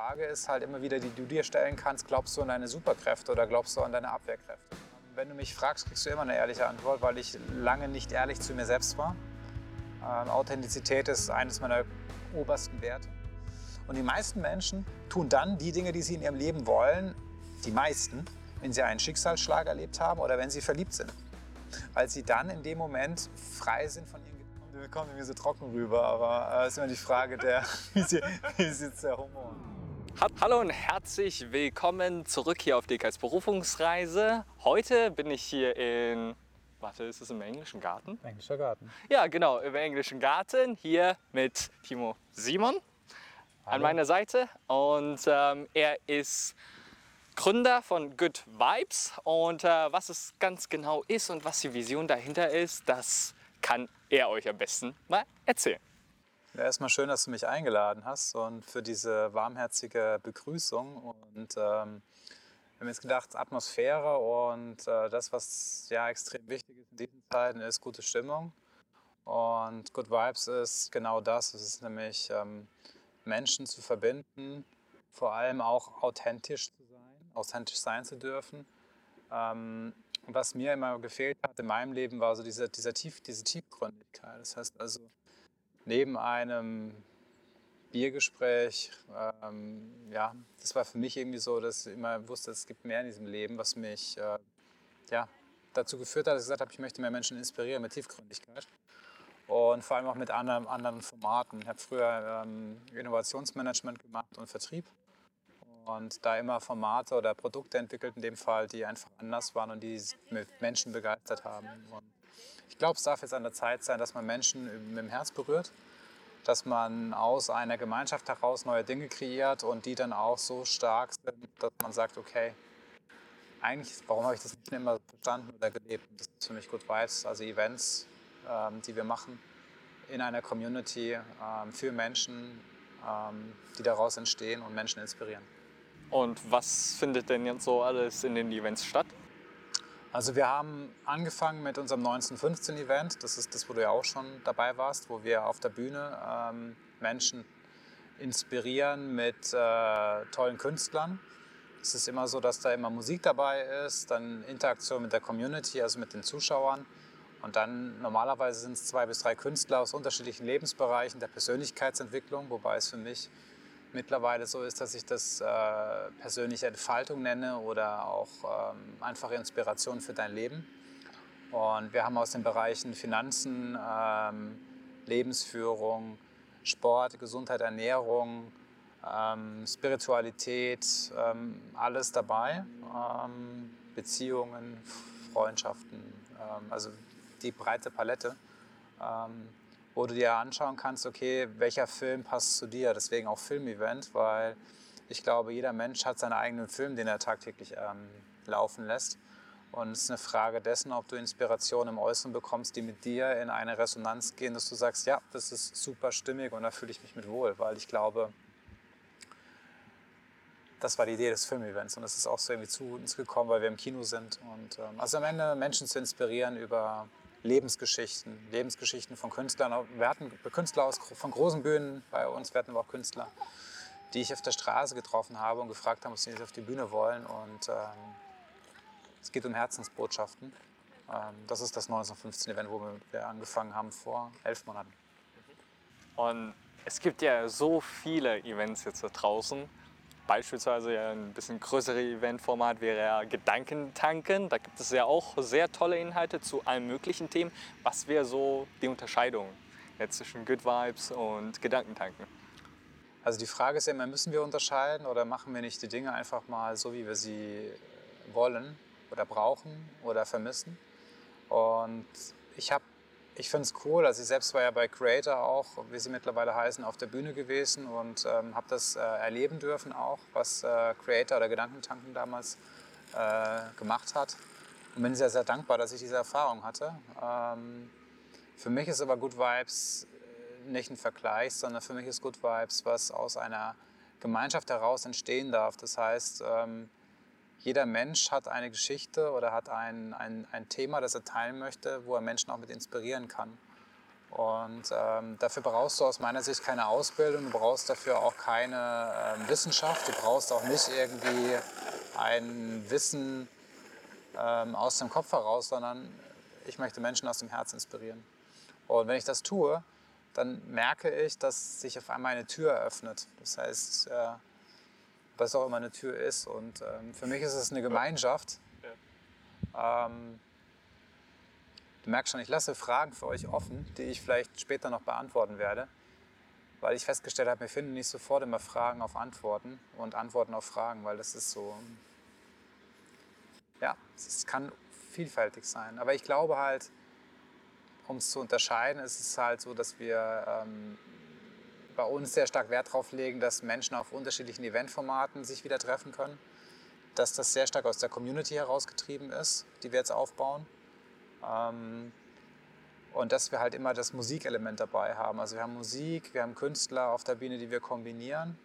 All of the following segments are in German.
Frage ist halt immer wieder, die du dir stellen kannst, glaubst du an deine Superkräfte oder glaubst du an deine Abwehrkräfte? Wenn du mich fragst, kriegst du immer eine ehrliche Antwort, weil ich lange nicht ehrlich zu mir selbst war. Ähm, Authentizität ist eines meiner obersten Werte. Und die meisten Menschen tun dann die Dinge, die sie in ihrem Leben wollen, die meisten, wenn sie einen Schicksalsschlag erlebt haben oder wenn sie verliebt sind. Weil sie dann in dem Moment frei sind von ihren wir kommen mir so trocken rüber, aber es äh, ist immer die Frage, der, wie ist jetzt der Humor? Hallo und herzlich willkommen zurück hier auf DKs Berufungsreise. Heute bin ich hier in, warte, ist es im englischen Garten? Englischer Garten. Ja, genau, im englischen Garten hier mit Timo Simon Hallo. an meiner Seite und ähm, er ist Gründer von Good Vibes und äh, was es ganz genau ist und was die Vision dahinter ist, das kann er euch am besten mal erzählen. Ja, erstmal schön, dass du mich eingeladen hast und für diese warmherzige Begrüßung. Und ähm, wir haben jetzt gedacht, Atmosphäre und äh, das, was ja extrem wichtig ist in diesen Zeiten, ist gute Stimmung. Und Good Vibes ist genau das. Es ist nämlich ähm, Menschen zu verbinden, vor allem auch authentisch zu sein, authentisch sein zu dürfen. Ähm, was mir immer gefehlt hat in meinem Leben, war so diese, dieser Tief, diese Tiefgründigkeit. Das heißt also, neben einem Biergespräch, ähm, ja, das war für mich irgendwie so, dass ich immer wusste, es gibt mehr in diesem Leben, was mich äh, ja, dazu geführt hat, dass ich gesagt habe, ich möchte mehr Menschen inspirieren mit Tiefgründigkeit. Und vor allem auch mit anderen, anderen Formaten. Ich habe früher ähm, Innovationsmanagement gemacht und Vertrieb und da immer Formate oder Produkte entwickelt, in dem Fall, die einfach anders waren und die mit Menschen begeistert haben. Und ich glaube, es darf jetzt an der Zeit sein, dass man Menschen mit dem Herz berührt, dass man aus einer Gemeinschaft heraus neue Dinge kreiert und die dann auch so stark sind, dass man sagt, okay, eigentlich, warum habe ich das nicht immer verstanden oder gelebt? Das ist für mich gut weiß, also Events, ähm, die wir machen in einer Community ähm, für Menschen, ähm, die daraus entstehen und Menschen inspirieren. Und was findet denn jetzt so alles in den Events statt? Also wir haben angefangen mit unserem 1915-Event. Das ist das, wo du ja auch schon dabei warst, wo wir auf der Bühne ähm, Menschen inspirieren mit äh, tollen Künstlern. Es ist immer so, dass da immer Musik dabei ist, dann Interaktion mit der Community, also mit den Zuschauern. Und dann normalerweise sind es zwei bis drei Künstler aus unterschiedlichen Lebensbereichen der Persönlichkeitsentwicklung, wobei es für mich mittlerweile so ist, dass ich das äh, persönliche Entfaltung nenne oder auch ähm, einfache Inspiration für dein Leben. Und wir haben aus den Bereichen Finanzen, ähm, Lebensführung, Sport, Gesundheit, Ernährung, ähm, Spiritualität, ähm, alles dabei. Ähm, Beziehungen, Freundschaften, ähm, also die breite Palette wo du dir anschauen kannst, okay, welcher Film passt zu dir. Deswegen auch Filmevent, weil ich glaube, jeder Mensch hat seinen eigenen Film, den er tagtäglich ähm, laufen lässt. Und es ist eine Frage dessen, ob du Inspiration im Äußeren bekommst, die mit dir in eine Resonanz gehen, dass du sagst, ja, das ist super stimmig und da fühle ich mich mit wohl, weil ich glaube, das war die Idee des Filmevents und das ist auch so irgendwie zu uns gekommen, weil wir im Kino sind. Und ähm, also am Ende Menschen zu inspirieren über Lebensgeschichten, Lebensgeschichten von Künstlern. Wir hatten Künstler aus, von großen Bühnen bei uns, wir hatten aber auch Künstler, die ich auf der Straße getroffen habe und gefragt haben, ob sie nicht auf die Bühne wollen. Und ähm, es geht um Herzensbotschaften. Ähm, das ist das 1915-Event, wo wir angefangen haben vor elf Monaten. Und es gibt ja so viele Events jetzt da draußen. Beispielsweise ein bisschen größere Eventformat wäre ja Gedankentanken. Da gibt es ja auch sehr tolle Inhalte zu allen möglichen Themen. Was wäre so die Unterscheidung zwischen Good Vibes und Gedankentanken? Also die Frage ist ja immer, müssen wir unterscheiden oder machen wir nicht die Dinge einfach mal so, wie wir sie wollen oder brauchen oder vermissen? Und ich habe ich finde es cool. Also ich selbst war ja bei Creator auch, wie sie mittlerweile heißen, auf der Bühne gewesen und ähm, habe das äh, erleben dürfen auch, was äh, Creator oder Gedankentanken damals äh, gemacht hat. Und bin sehr, sehr dankbar, dass ich diese Erfahrung hatte. Ähm, für mich ist aber Good Vibes äh, nicht ein Vergleich, sondern für mich ist Good Vibes, was aus einer Gemeinschaft heraus entstehen darf. Das heißt, ähm, jeder Mensch hat eine Geschichte oder hat ein, ein, ein Thema, das er teilen möchte, wo er Menschen auch mit inspirieren kann. Und ähm, dafür brauchst du aus meiner Sicht keine Ausbildung, du brauchst dafür auch keine ähm, Wissenschaft, du brauchst auch nicht irgendwie ein Wissen ähm, aus dem Kopf heraus, sondern ich möchte Menschen aus dem Herzen inspirieren. Und wenn ich das tue, dann merke ich, dass sich auf einmal eine Tür eröffnet. Das heißt, äh, was auch immer eine Tür ist. Und ähm, für mich ist es eine Gemeinschaft. Ähm, du merkst schon, ich lasse Fragen für euch offen, die ich vielleicht später noch beantworten werde, weil ich festgestellt habe, wir finden nicht sofort immer Fragen auf Antworten und Antworten auf Fragen, weil das ist so, ja, es kann vielfältig sein. Aber ich glaube halt, um es zu unterscheiden, ist es halt so, dass wir ähm, bei uns sehr stark Wert darauf legen, dass Menschen auf unterschiedlichen Eventformaten sich wieder treffen können. Dass das sehr stark aus der Community herausgetrieben ist, die wir jetzt aufbauen. Ähm, und dass wir halt immer das Musikelement dabei haben. Also wir haben Musik, wir haben Künstler auf der Bühne, die wir kombinieren.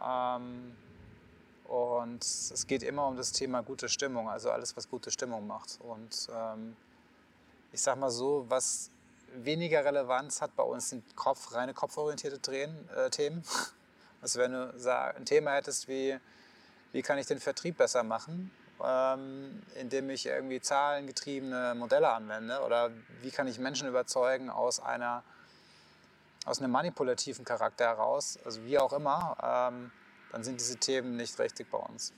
Ähm, und es geht immer um das Thema gute Stimmung, also alles, was gute Stimmung macht. Und ähm, ich sag mal so, was weniger Relevanz hat bei uns sind Kopf, reine kopforientierte Drehen, äh, Themen. Also wenn du ein Thema hättest wie, wie kann ich den Vertrieb besser machen, ähm, indem ich irgendwie zahlengetriebene Modelle anwende oder wie kann ich Menschen überzeugen aus einer aus einem manipulativen Charakter heraus, also wie auch immer, ähm, dann sind diese Themen nicht richtig bei uns.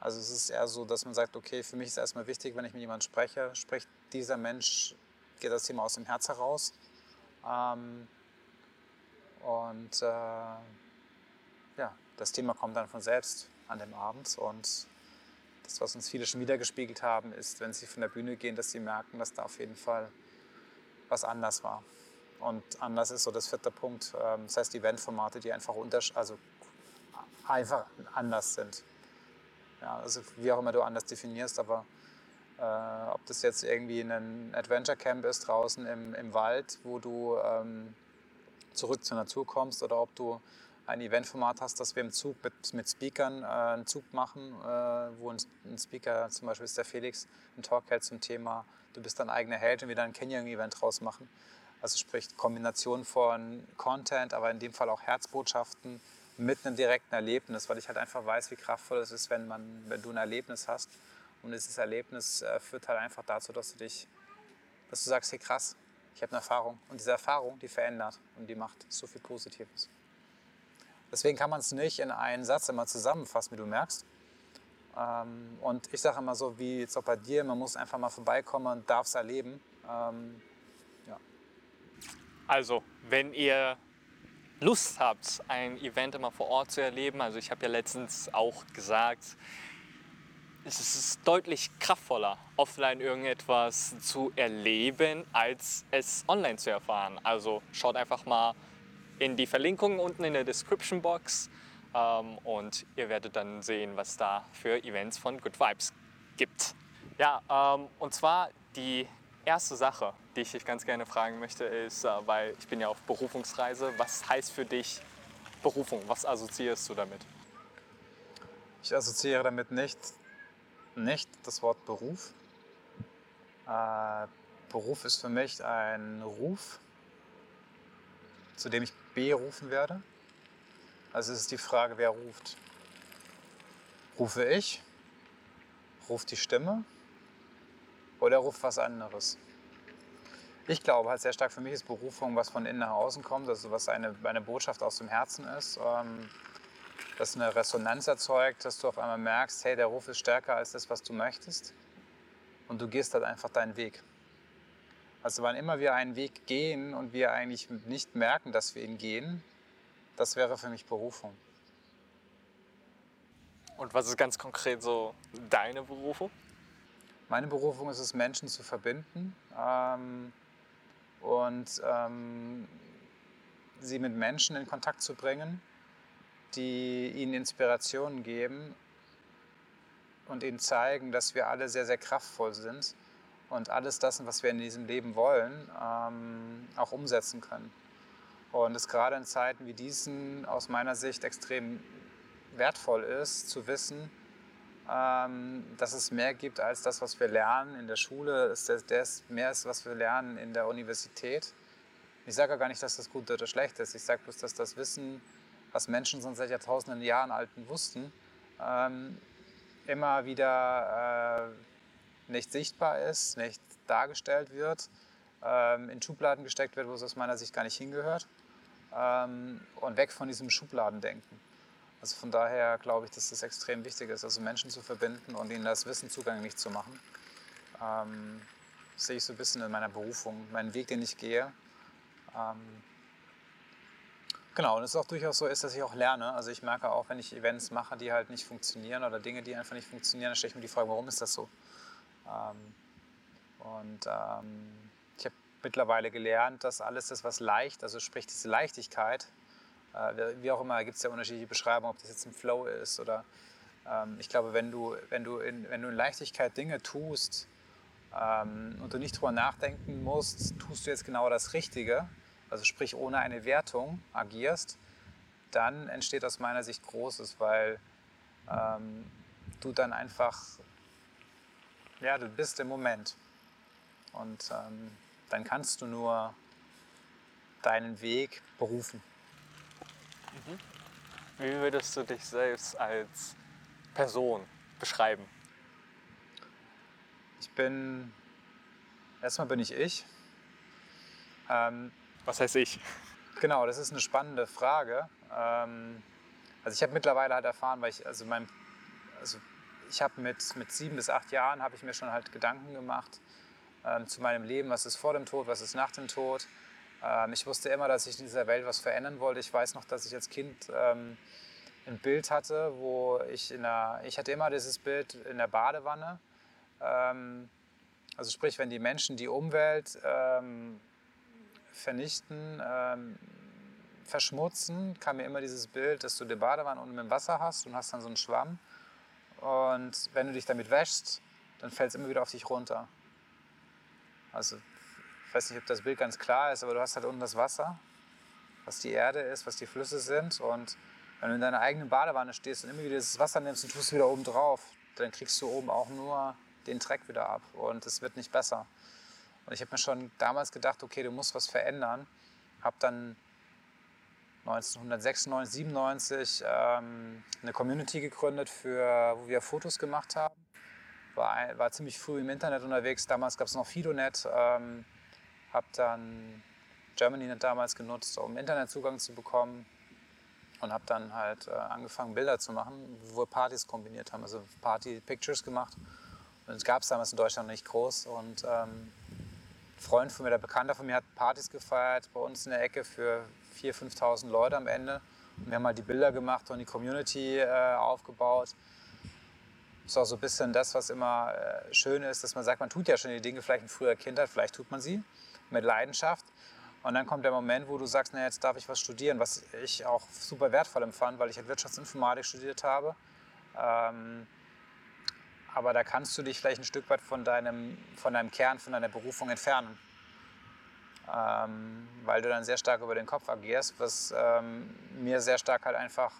Also es ist eher so, dass man sagt, okay, für mich ist erstmal wichtig, wenn ich mit jemandem spreche, spricht dieser Mensch geht das Thema aus dem Herz heraus. Ähm, und äh, ja, das Thema kommt dann von selbst an dem Abend. Und das, was uns viele schon wieder gespiegelt haben, ist, wenn sie von der Bühne gehen, dass sie merken, dass da auf jeden Fall was anders war. Und anders ist so das vierte Punkt. Ähm, das heißt, Eventformate, die einfach, also einfach anders sind. Ja, also wie auch immer du anders definierst, aber äh, ob das jetzt irgendwie ein Adventure Camp ist draußen im, im Wald, wo du ähm, zurück zur Natur kommst oder ob du ein Eventformat hast, dass wir im Zug mit, mit Speakern äh, einen Zug machen, äh, wo ein, ein, Speaker, zum Beispiel ist der Felix, ein Talk hält zum Thema, du bist dein eigener Held und wir dann ein Canyon-Event draus machen. Also sprich Kombination von Content, aber in dem Fall auch Herzbotschaften mit einem direkten Erlebnis, weil ich halt einfach weiß, wie kraftvoll es ist, wenn, man, wenn du ein Erlebnis hast und dieses Erlebnis äh, führt halt einfach dazu, dass du dich, dass du sagst, hey krass, ich habe eine Erfahrung. Und diese Erfahrung, die verändert und die macht so viel Positives. Deswegen kann man es nicht in einen Satz immer zusammenfassen, wie du merkst. Ähm, und ich sage immer so, wie jetzt auch bei dir, man muss einfach mal vorbeikommen und darf es erleben. Ähm, ja. Also, wenn ihr Lust habt, ein Event immer vor Ort zu erleben, also ich habe ja letztens auch gesagt, es ist deutlich kraftvoller, offline irgendetwas zu erleben, als es online zu erfahren. Also schaut einfach mal in die Verlinkungen unten in der Description Box ähm, und ihr werdet dann sehen, was da für Events von Good Vibes gibt. Ja, ähm, und zwar die erste Sache, die ich dich ganz gerne fragen möchte, ist, äh, weil ich bin ja auf Berufungsreise, was heißt für dich Berufung? Was assoziierst du damit? Ich assoziiere damit nicht nicht das Wort Beruf. Äh, Beruf ist für mich ein Ruf, zu dem ich berufen werde. Also es ist die Frage, wer ruft. Rufe ich? Ruft die Stimme? Oder ruft was anderes? Ich glaube halt sehr stark, für mich ist Berufung, was von innen nach außen kommt, also was eine, eine Botschaft aus dem Herzen ist. Ähm, das eine Resonanz erzeugt, dass du auf einmal merkst, hey, der Ruf ist stärker als das, was du möchtest. Und du gehst halt einfach deinen Weg. Also wann immer wir einen Weg gehen und wir eigentlich nicht merken, dass wir ihn gehen, das wäre für mich Berufung. Und was ist ganz konkret so deine Berufung? Meine Berufung ist es, Menschen zu verbinden ähm, und ähm, sie mit Menschen in Kontakt zu bringen, die ihnen Inspirationen geben und ihnen zeigen, dass wir alle sehr, sehr kraftvoll sind und alles das, was wir in diesem Leben wollen, ähm, auch umsetzen können. Und es gerade in Zeiten wie diesen aus meiner Sicht extrem wertvoll ist, zu wissen, ähm, dass es mehr gibt als das, was wir lernen in der Schule, dass das mehr ist, was wir lernen in der Universität Ich sage ja gar nicht, dass das gut oder schlecht ist. Ich sage bloß, dass das Wissen, was Menschen schon seit Jahrtausenden Jahren alten wussten, ähm, immer wieder äh, nicht sichtbar ist, nicht dargestellt wird, ähm, in Schubladen gesteckt wird, wo es aus meiner Sicht gar nicht hingehört ähm, und weg von diesem Schubladendenken. Also von daher glaube ich, dass das extrem wichtig ist, also Menschen zu verbinden und ihnen das Wissen zugänglich zu machen. Ähm, sehe ich so ein bisschen in meiner Berufung, meinen Weg, den ich gehe. Ähm, genau, und es ist auch durchaus so ist, dass ich auch lerne. Also ich merke auch, wenn ich Events mache, die halt nicht funktionieren oder Dinge, die einfach nicht funktionieren, dann stelle ich mir die Frage, warum ist das so? Ähm, und ähm, ich habe mittlerweile gelernt, dass alles das, was leicht, also sprich diese Leichtigkeit, äh, wie auch immer, gibt es ja unterschiedliche Beschreibungen, ob das jetzt im Flow ist oder ähm, ich glaube, wenn du, wenn, du in, wenn du in Leichtigkeit Dinge tust und du nicht drüber nachdenken musst, tust du jetzt genau das Richtige, also sprich ohne eine Wertung agierst, dann entsteht aus meiner Sicht Großes, weil ähm, du dann einfach, ja, du bist im Moment. Und ähm, dann kannst du nur deinen Weg berufen. Mhm. Wie würdest du dich selbst als Person beschreiben? Ich bin, erstmal bin ich ich. Ähm, Was heißt ich? Genau, das ist eine spannende Frage. Ähm, also ich habe mittlerweile halt erfahren, weil ich, also mein, also ich habe mit, mit sieben bis acht Jahren habe ich mir schon halt Gedanken gemacht ähm, zu meinem Leben, was ist vor dem Tod, was ist nach dem Tod. Ähm, ich wusste immer, dass ich in dieser Welt was verändern wollte. Ich weiß noch, dass ich als Kind ähm, ein Bild hatte, wo ich in der, ich hatte immer dieses Bild in der Badewanne. Ähm, also sprich, wenn die Menschen die Umwelt ähm, vernichten, ähm, verschmutzen, kam mir immer dieses Bild, dass du die Badewanne unten im Wasser hast und hast dann so einen Schwamm. Und wenn du dich damit wäschst, dann fällt es immer wieder auf dich runter. Also ich weiß nicht, ob das Bild ganz klar ist, aber du hast halt unten das Wasser, was die Erde ist, was die Flüsse sind. Und wenn du in deiner eigenen Badewanne stehst und immer wieder das Wasser nimmst und tust es wieder oben drauf, dann kriegst du oben auch nur den Dreck wieder ab und es wird nicht besser. Und ich habe mir schon damals gedacht, okay, du musst was verändern. Habe dann 1996, 97 ähm, eine Community gegründet, für, wo wir Fotos gemacht haben. War, war ziemlich früh im Internet unterwegs. Damals gab es noch Fidonet. Ähm, habe dann GermanyNet damals genutzt, um Internetzugang zu bekommen. Und habe dann halt äh, angefangen, Bilder zu machen, wo wir Partys kombiniert haben. Also Party-Pictures gemacht. Und es gab es damals in Deutschland nicht groß. Und ähm, Freund von mir, der Bekannter von mir, hat Partys gefeiert bei uns in der Ecke für 4.000, 5.000 Leute am Ende. Und wir haben halt die Bilder gemacht und die Community äh, aufgebaut. Das ist auch so ein bisschen das, was immer äh, schön ist, dass man sagt, man tut ja schon die Dinge vielleicht in früher Kindheit, vielleicht tut man sie mit Leidenschaft. Und dann kommt der Moment, wo du sagst, na, jetzt darf ich was studieren, was ich auch super wertvoll empfand, weil ich halt Wirtschaftsinformatik studiert habe. Ähm, aber da kannst du dich vielleicht ein Stück weit von deinem, von deinem Kern, von deiner Berufung entfernen. Ähm, weil du dann sehr stark über den Kopf agierst, was ähm, mir sehr stark halt einfach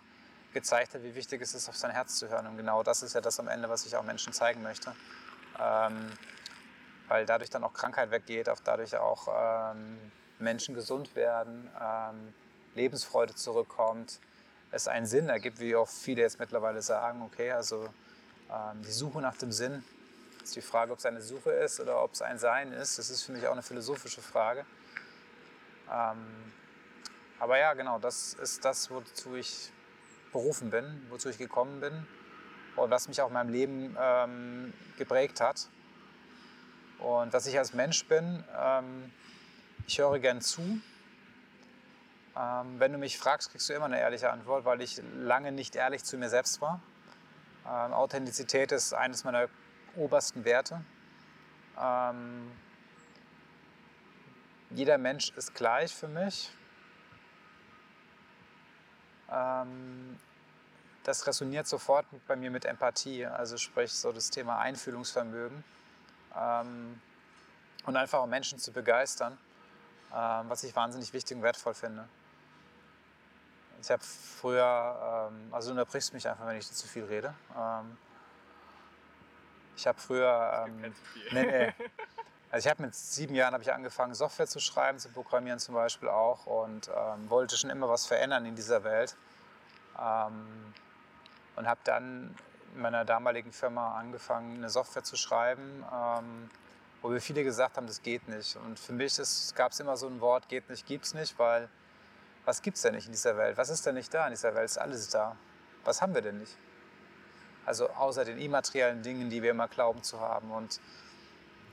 gezeigt hat, wie wichtig es ist, auf sein Herz zu hören. Und genau das ist ja das am Ende, was ich auch Menschen zeigen möchte. Ähm, weil dadurch dann auch Krankheit weggeht, auch dadurch auch ähm, Menschen gesund werden, ähm, Lebensfreude zurückkommt, es einen Sinn ergibt, wie auch viele jetzt mittlerweile sagen, okay, also die Suche nach dem Sinn. Ist die Frage, ob es eine Suche ist oder ob es ein Sein ist. Das ist für mich auch eine philosophische Frage. Ähm, aber ja, genau, das ist das, wozu ich berufen bin, wozu ich gekommen bin und was mich auch in meinem Leben ähm, geprägt hat. Und dass ich als Mensch bin, ähm, ich höre gern zu. Ähm, wenn du mich fragst, kriegst du immer eine ehrliche Antwort, weil ich lange nicht ehrlich zu mir selbst war. Ähm, Authentizität ist eines meiner obersten Werte. Ähm, jeder Mensch ist gleich für mich. Ähm, das resoniert sofort bei mir mit Empathie, also sprich so das Thema Einfühlungsvermögen ähm, und einfach auch Menschen zu begeistern, ähm, was ich wahnsinnig wichtig und wertvoll finde. Ich habe früher, ähm, also du unterbrichst mich einfach, wenn ich zu viel rede. Ähm, ich habe früher, ähm, nee, nee. Also ich habe mit sieben Jahren habe ich angefangen, Software zu schreiben, zu programmieren zum Beispiel auch und ähm, wollte schon immer was verändern in dieser Welt. Ähm, und habe dann in meiner damaligen Firma angefangen, eine Software zu schreiben, ähm, wo wir viele gesagt haben, das geht nicht. Und für mich gab es immer so ein Wort, geht nicht, gibt es nicht, weil was gibt es denn nicht in dieser Welt? Was ist denn nicht da in dieser Welt? Ist alles da. Was haben wir denn nicht? Also außer den immateriellen Dingen, die wir immer glauben zu haben. Und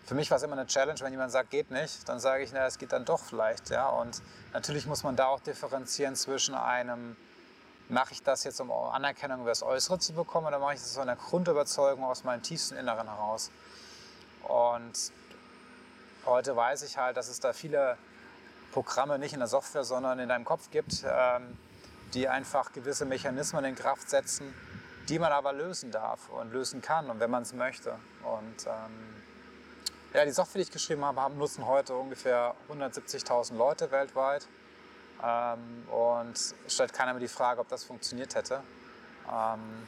für mich war es immer eine Challenge, wenn jemand sagt, geht nicht, dann sage ich, na, es geht dann doch vielleicht. Ja? Und natürlich muss man da auch differenzieren zwischen einem, mache ich das jetzt, um Anerkennung über das Äußere zu bekommen, oder mache ich das aus einer Grundüberzeugung aus meinem tiefsten Inneren heraus. Und heute weiß ich halt, dass es da viele Programme nicht in der Software, sondern in deinem Kopf gibt, ähm, die einfach gewisse Mechanismen in Kraft setzen, die man aber lösen darf und lösen kann und wenn man es möchte. Und ähm, ja, die Software, die ich geschrieben habe, haben, nutzen heute ungefähr 170.000 Leute weltweit. Ähm, und stellt keiner mehr die Frage, ob das funktioniert hätte. Ähm,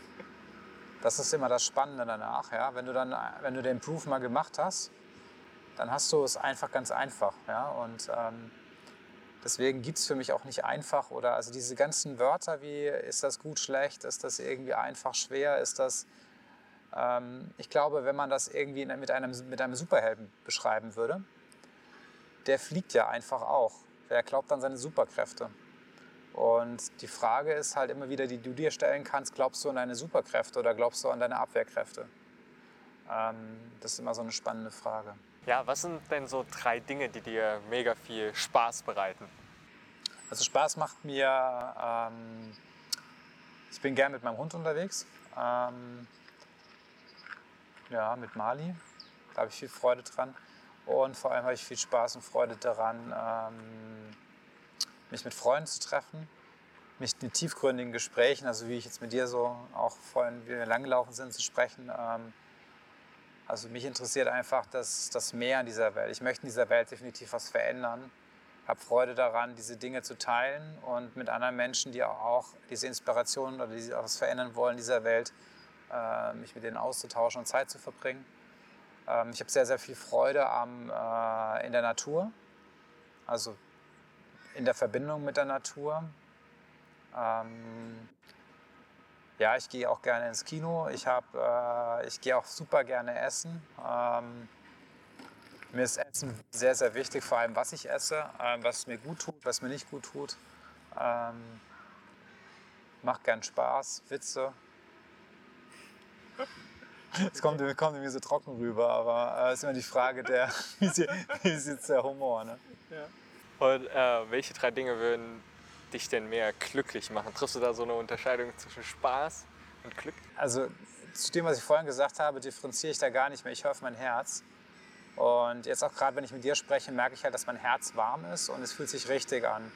das ist immer das Spannende danach. Ja? Wenn, du dann, wenn du den Proof mal gemacht hast, dann hast du es einfach ganz einfach. Ja? Und ähm, deswegen gibt es für mich auch nicht einfach oder also diese ganzen Wörter wie ist das gut, schlecht, ist das irgendwie einfach, schwer, ist das ähm, ich glaube, wenn man das irgendwie mit einem, mit einem Superhelden beschreiben würde, der fliegt ja einfach auch. Der glaubt an seine Superkräfte. Und die Frage ist halt immer wieder, die du dir stellen kannst, glaubst du an deine Superkräfte oder glaubst du an deine Abwehrkräfte? Ähm, das ist immer so eine spannende Frage. Ja, was sind denn so drei Dinge, die dir mega viel Spaß bereiten? Also Spaß macht mir, ähm, ich bin gern mit meinem Hund unterwegs. Ähm, ja, mit Mali. Da habe ich viel Freude dran. Und vor allem habe ich viel Spaß und Freude daran, ähm, mich mit Freunden zu treffen, mich in tiefgründigen Gesprächen, also wie ich jetzt mit dir so auch vorhin, wie wir langgelaufen sind, zu sprechen. Ähm, also mich interessiert einfach das, das Meer in dieser Welt. Ich möchte in dieser Welt definitiv was verändern. Habe Freude daran, diese Dinge zu teilen und mit anderen Menschen, die auch diese Inspiration oder die was verändern wollen in dieser Welt, äh, mich mit denen auszutauschen und Zeit zu verbringen. Ähm, ich habe sehr, sehr viel Freude am, äh, in der Natur, also in der Verbindung mit der Natur. Ähm, ja, ich gehe auch gerne ins Kino. Ich, hab, äh, ich gehe auch super gerne essen. Ähm, mir ist Essen sehr, sehr wichtig, vor allem was ich esse, ähm, was mir gut tut, was mir nicht gut tut. Ähm, macht gern Spaß, Witze. Es kommt, kommt mir so trocken rüber, aber es äh, ist immer die Frage, der, wie ist jetzt der Humor. Ne? Ja. Und äh, welche drei Dinge würden dich denn mehr glücklich machen? Triffst du da so eine Unterscheidung zwischen Spaß und Glück? Also zu dem, was ich vorhin gesagt habe, differenziere ich da gar nicht mehr. Ich höre auf mein Herz. Und jetzt auch gerade, wenn ich mit dir spreche, merke ich halt, dass mein Herz warm ist und es fühlt sich richtig an.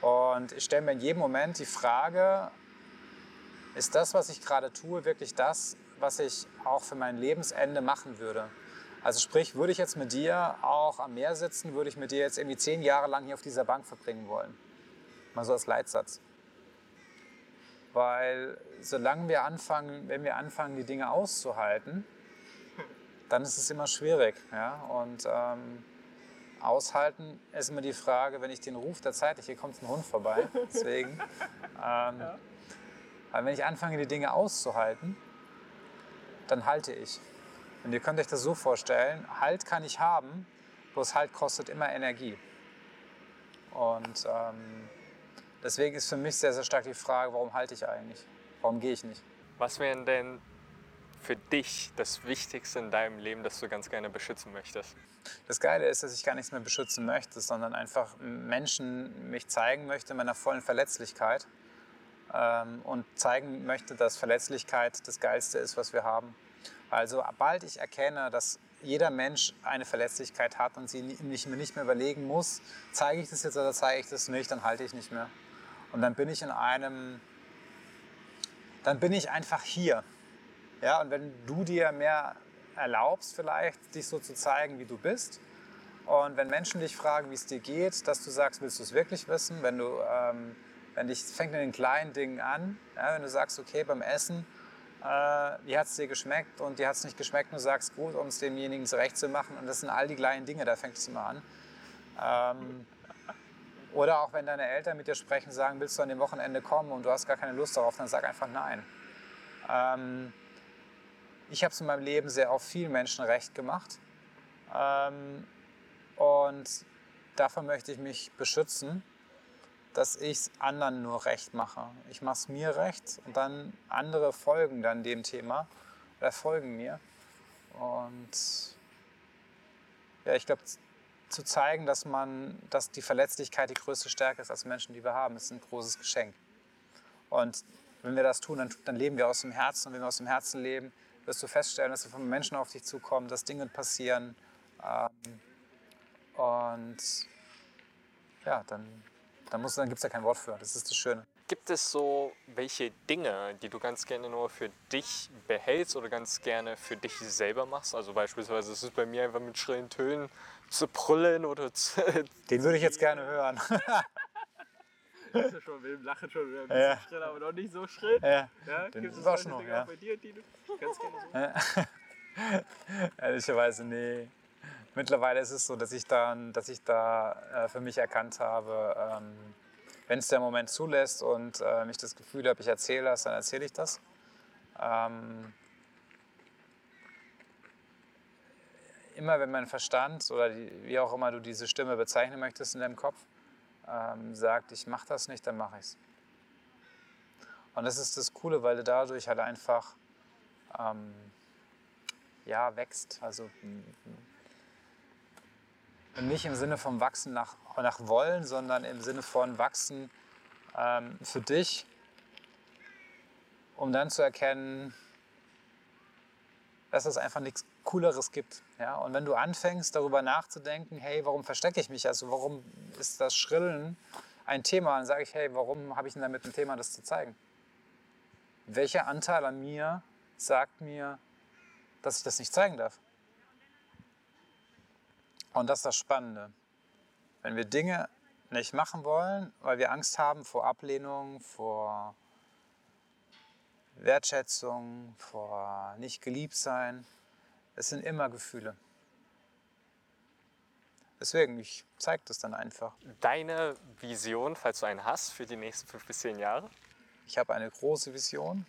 Und ich stelle mir in jedem Moment die Frage, ist das, was ich gerade tue, wirklich das, was ich auch für mein Lebensende machen würde. Also sprich, würde ich jetzt mit dir auch am Meer sitzen, würde ich mit dir jetzt irgendwie zehn Jahre lang hier auf dieser Bank verbringen wollen. Mal so als Leitsatz. Weil solange wir anfangen, wenn wir anfangen, die Dinge auszuhalten, dann ist es immer schwierig. Ja? Und ähm, aushalten ist immer die Frage, wenn ich den Ruf der Zeit, hier kommt ein Hund vorbei, deswegen. Ähm, ja. Weil wenn ich anfange, die Dinge auszuhalten, dann halte ich. Und ihr könnt euch das so vorstellen, Halt kann ich haben, bloß Halt kostet immer Energie. Und ähm, deswegen ist für mich sehr, sehr stark die Frage, warum halte ich eigentlich? Warum gehe ich nicht? Was wäre denn für dich das Wichtigste in deinem Leben, das du ganz gerne beschützen möchtest? Das Geile ist, dass ich gar nichts mehr beschützen möchte, sondern einfach Menschen mich zeigen möchte in meiner vollen Verletzlichkeit ähm, und zeigen möchte, dass Verletzlichkeit das Geilste ist, was wir haben. Also bald ich erkenne, dass jeder Mensch eine Verletzlichkeit hat und sie nicht, nicht mehr überlegen muss, zeige ich das jetzt oder zeige ich das nicht, dann halte ich nicht mehr. Und dann bin ich in einem, dann bin ich einfach hier. Ja, und wenn du dir mehr erlaubst, vielleicht dich so zu zeigen, wie du bist, und wenn Menschen dich fragen, wie es dir geht, dass du sagst, willst du es wirklich wissen, wenn du ähm, wenn dich, fängt in den kleinen Dingen an, ja, wenn du sagst, okay, beim Essen äh, wie hat es dir geschmeckt und dir hat es nicht geschmeckt und du sagst gut, um es demjenigen zurecht zu machen. Und das sind all die kleinen Dinge, da fängt es immer an. Ähm, oder auch wenn deine Eltern mit dir sprechen, sagen, willst du an dem Wochenende kommen und du hast gar keine Lust darauf, dann sag einfach nein. Ähm, ich habe es in meinem Leben sehr auf vielen Menschen recht gemacht. Ähm, und davon möchte ich mich beschützen, dass ich es anderen nur recht mache. Ich mache es mir recht und dann andere folgen dann dem Thema oder folgen mir. Und ja, ich glaube, zu zeigen, dass man, dass die Verletzlichkeit die größte Stärke ist als Menschen, die wir haben, ist ein großes Geschenk. Und wenn wir das tun, dann, dann leben wir aus dem Herzen. Und wenn wir aus dem Herzen leben, wirst du feststellen, dass von Menschen auf dich zukommen, dass Dinge passieren. Ähm, und ja, dann, dann, dann gibt es ja kein Wort für. Das ist das Schöne. Gibt es so welche Dinge, die du ganz gerne nur für dich behältst oder ganz gerne für dich selber machst? Also beispielsweise ist es bei mir einfach mit schrillen Tönen zu brüllen oder zu... Den würde ich jetzt gerne hören. Das ist ja schon, wir lachen schon wieder ein bisschen ja. schrill, aber noch nicht so schrill. Ja, ja? Gibt es auch noch, ja. bei dir, die du ganz gerne so? Ja. Ehrlicherweise, nee. Mittlerweile ist es so, dass ich, dann, dass ich da äh, für mich erkannt habe, ähm, wenn es der Moment zulässt und äh, ich das Gefühl habe, ich erzähle das, dann erzähle ich das. Ähm, immer wenn mein Verstand oder die, wie auch immer du diese Stimme bezeichnen möchtest in deinem Kopf, ähm, sagt, ich mache das nicht, dann mache ich es. Und das ist das Coole, weil du dadurch halt einfach ähm, ja, wächst. Also nicht im Sinne von Wachsen nach, nach Wollen, sondern im Sinne von Wachsen ähm, für dich, um dann zu erkennen, dass es einfach nichts Cooleres gibt. Ja? Und wenn du anfängst, darüber nachzudenken, hey, warum verstecke ich mich? Also warum ist das Schrillen ein Thema? Dann sage ich, hey, warum habe ich denn damit ein Thema, das zu zeigen? Welcher Anteil an mir sagt mir, dass ich das nicht zeigen darf? Und das ist das Spannende. Wenn wir Dinge nicht machen wollen, weil wir Angst haben vor Ablehnung, vor Wertschätzung, vor nicht geliebt sein, es sind immer Gefühle. Deswegen, ich zeige das dann einfach. Deine Vision, falls du einen hast, für die nächsten fünf bis zehn Jahre? Ich habe eine große Vision.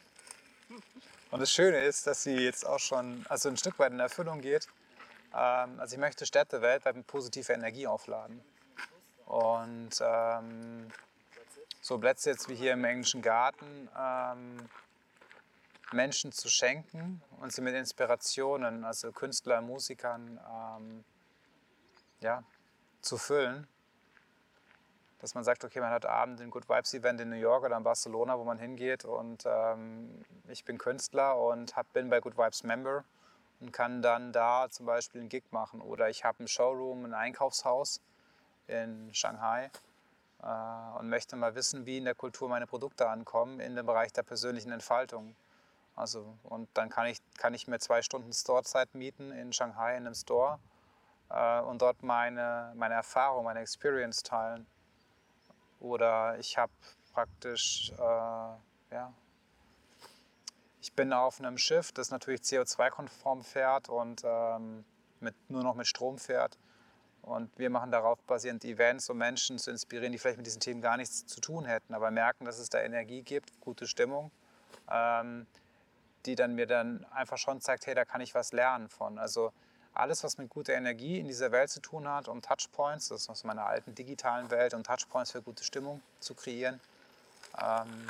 Und das Schöne ist, dass sie jetzt auch schon also ein Stück weit in Erfüllung geht. Ähm, also ich möchte Städte weltweit mit positiver Energie aufladen. Und ähm, so Plätze jetzt wie hier im englischen Garten ähm, Menschen zu schenken und sie mit Inspirationen, also Künstler, Musikern, ähm, ja, zu füllen. Dass man sagt, okay, man hat Abend ein Good Vibes Event in New York oder in Barcelona, wo man hingeht und ähm, ich bin Künstler und hab, bin bei Good Vibes Member und kann dann da zum Beispiel einen Gig machen. Oder ich habe ein Showroom, ein Einkaufshaus in Shanghai äh, und möchte mal wissen, wie in der Kultur meine Produkte ankommen in dem Bereich der persönlichen Entfaltung. Also, und dann kann ich, kann ich mir zwei Stunden Storezeit mieten in Shanghai in einem Store äh, und dort meine, meine Erfahrung, meine Experience teilen. Oder ich habe praktisch äh, ja, ich bin auf einem Schiff, das natürlich CO2-konform fährt und ähm, mit, nur noch mit Strom fährt. Und wir machen darauf basierend Events, um Menschen zu inspirieren, die vielleicht mit diesen Themen gar nichts zu tun hätten, aber merken, dass es da Energie gibt, gute Stimmung, ähm, die dann mir dann einfach schon zeigt, hey, da kann ich was lernen von. Also alles, was mit guter Energie in dieser Welt zu tun hat, um Touchpoints, das ist aus meiner alten digitalen Welt, um Touchpoints für gute Stimmung zu kreieren. Ähm,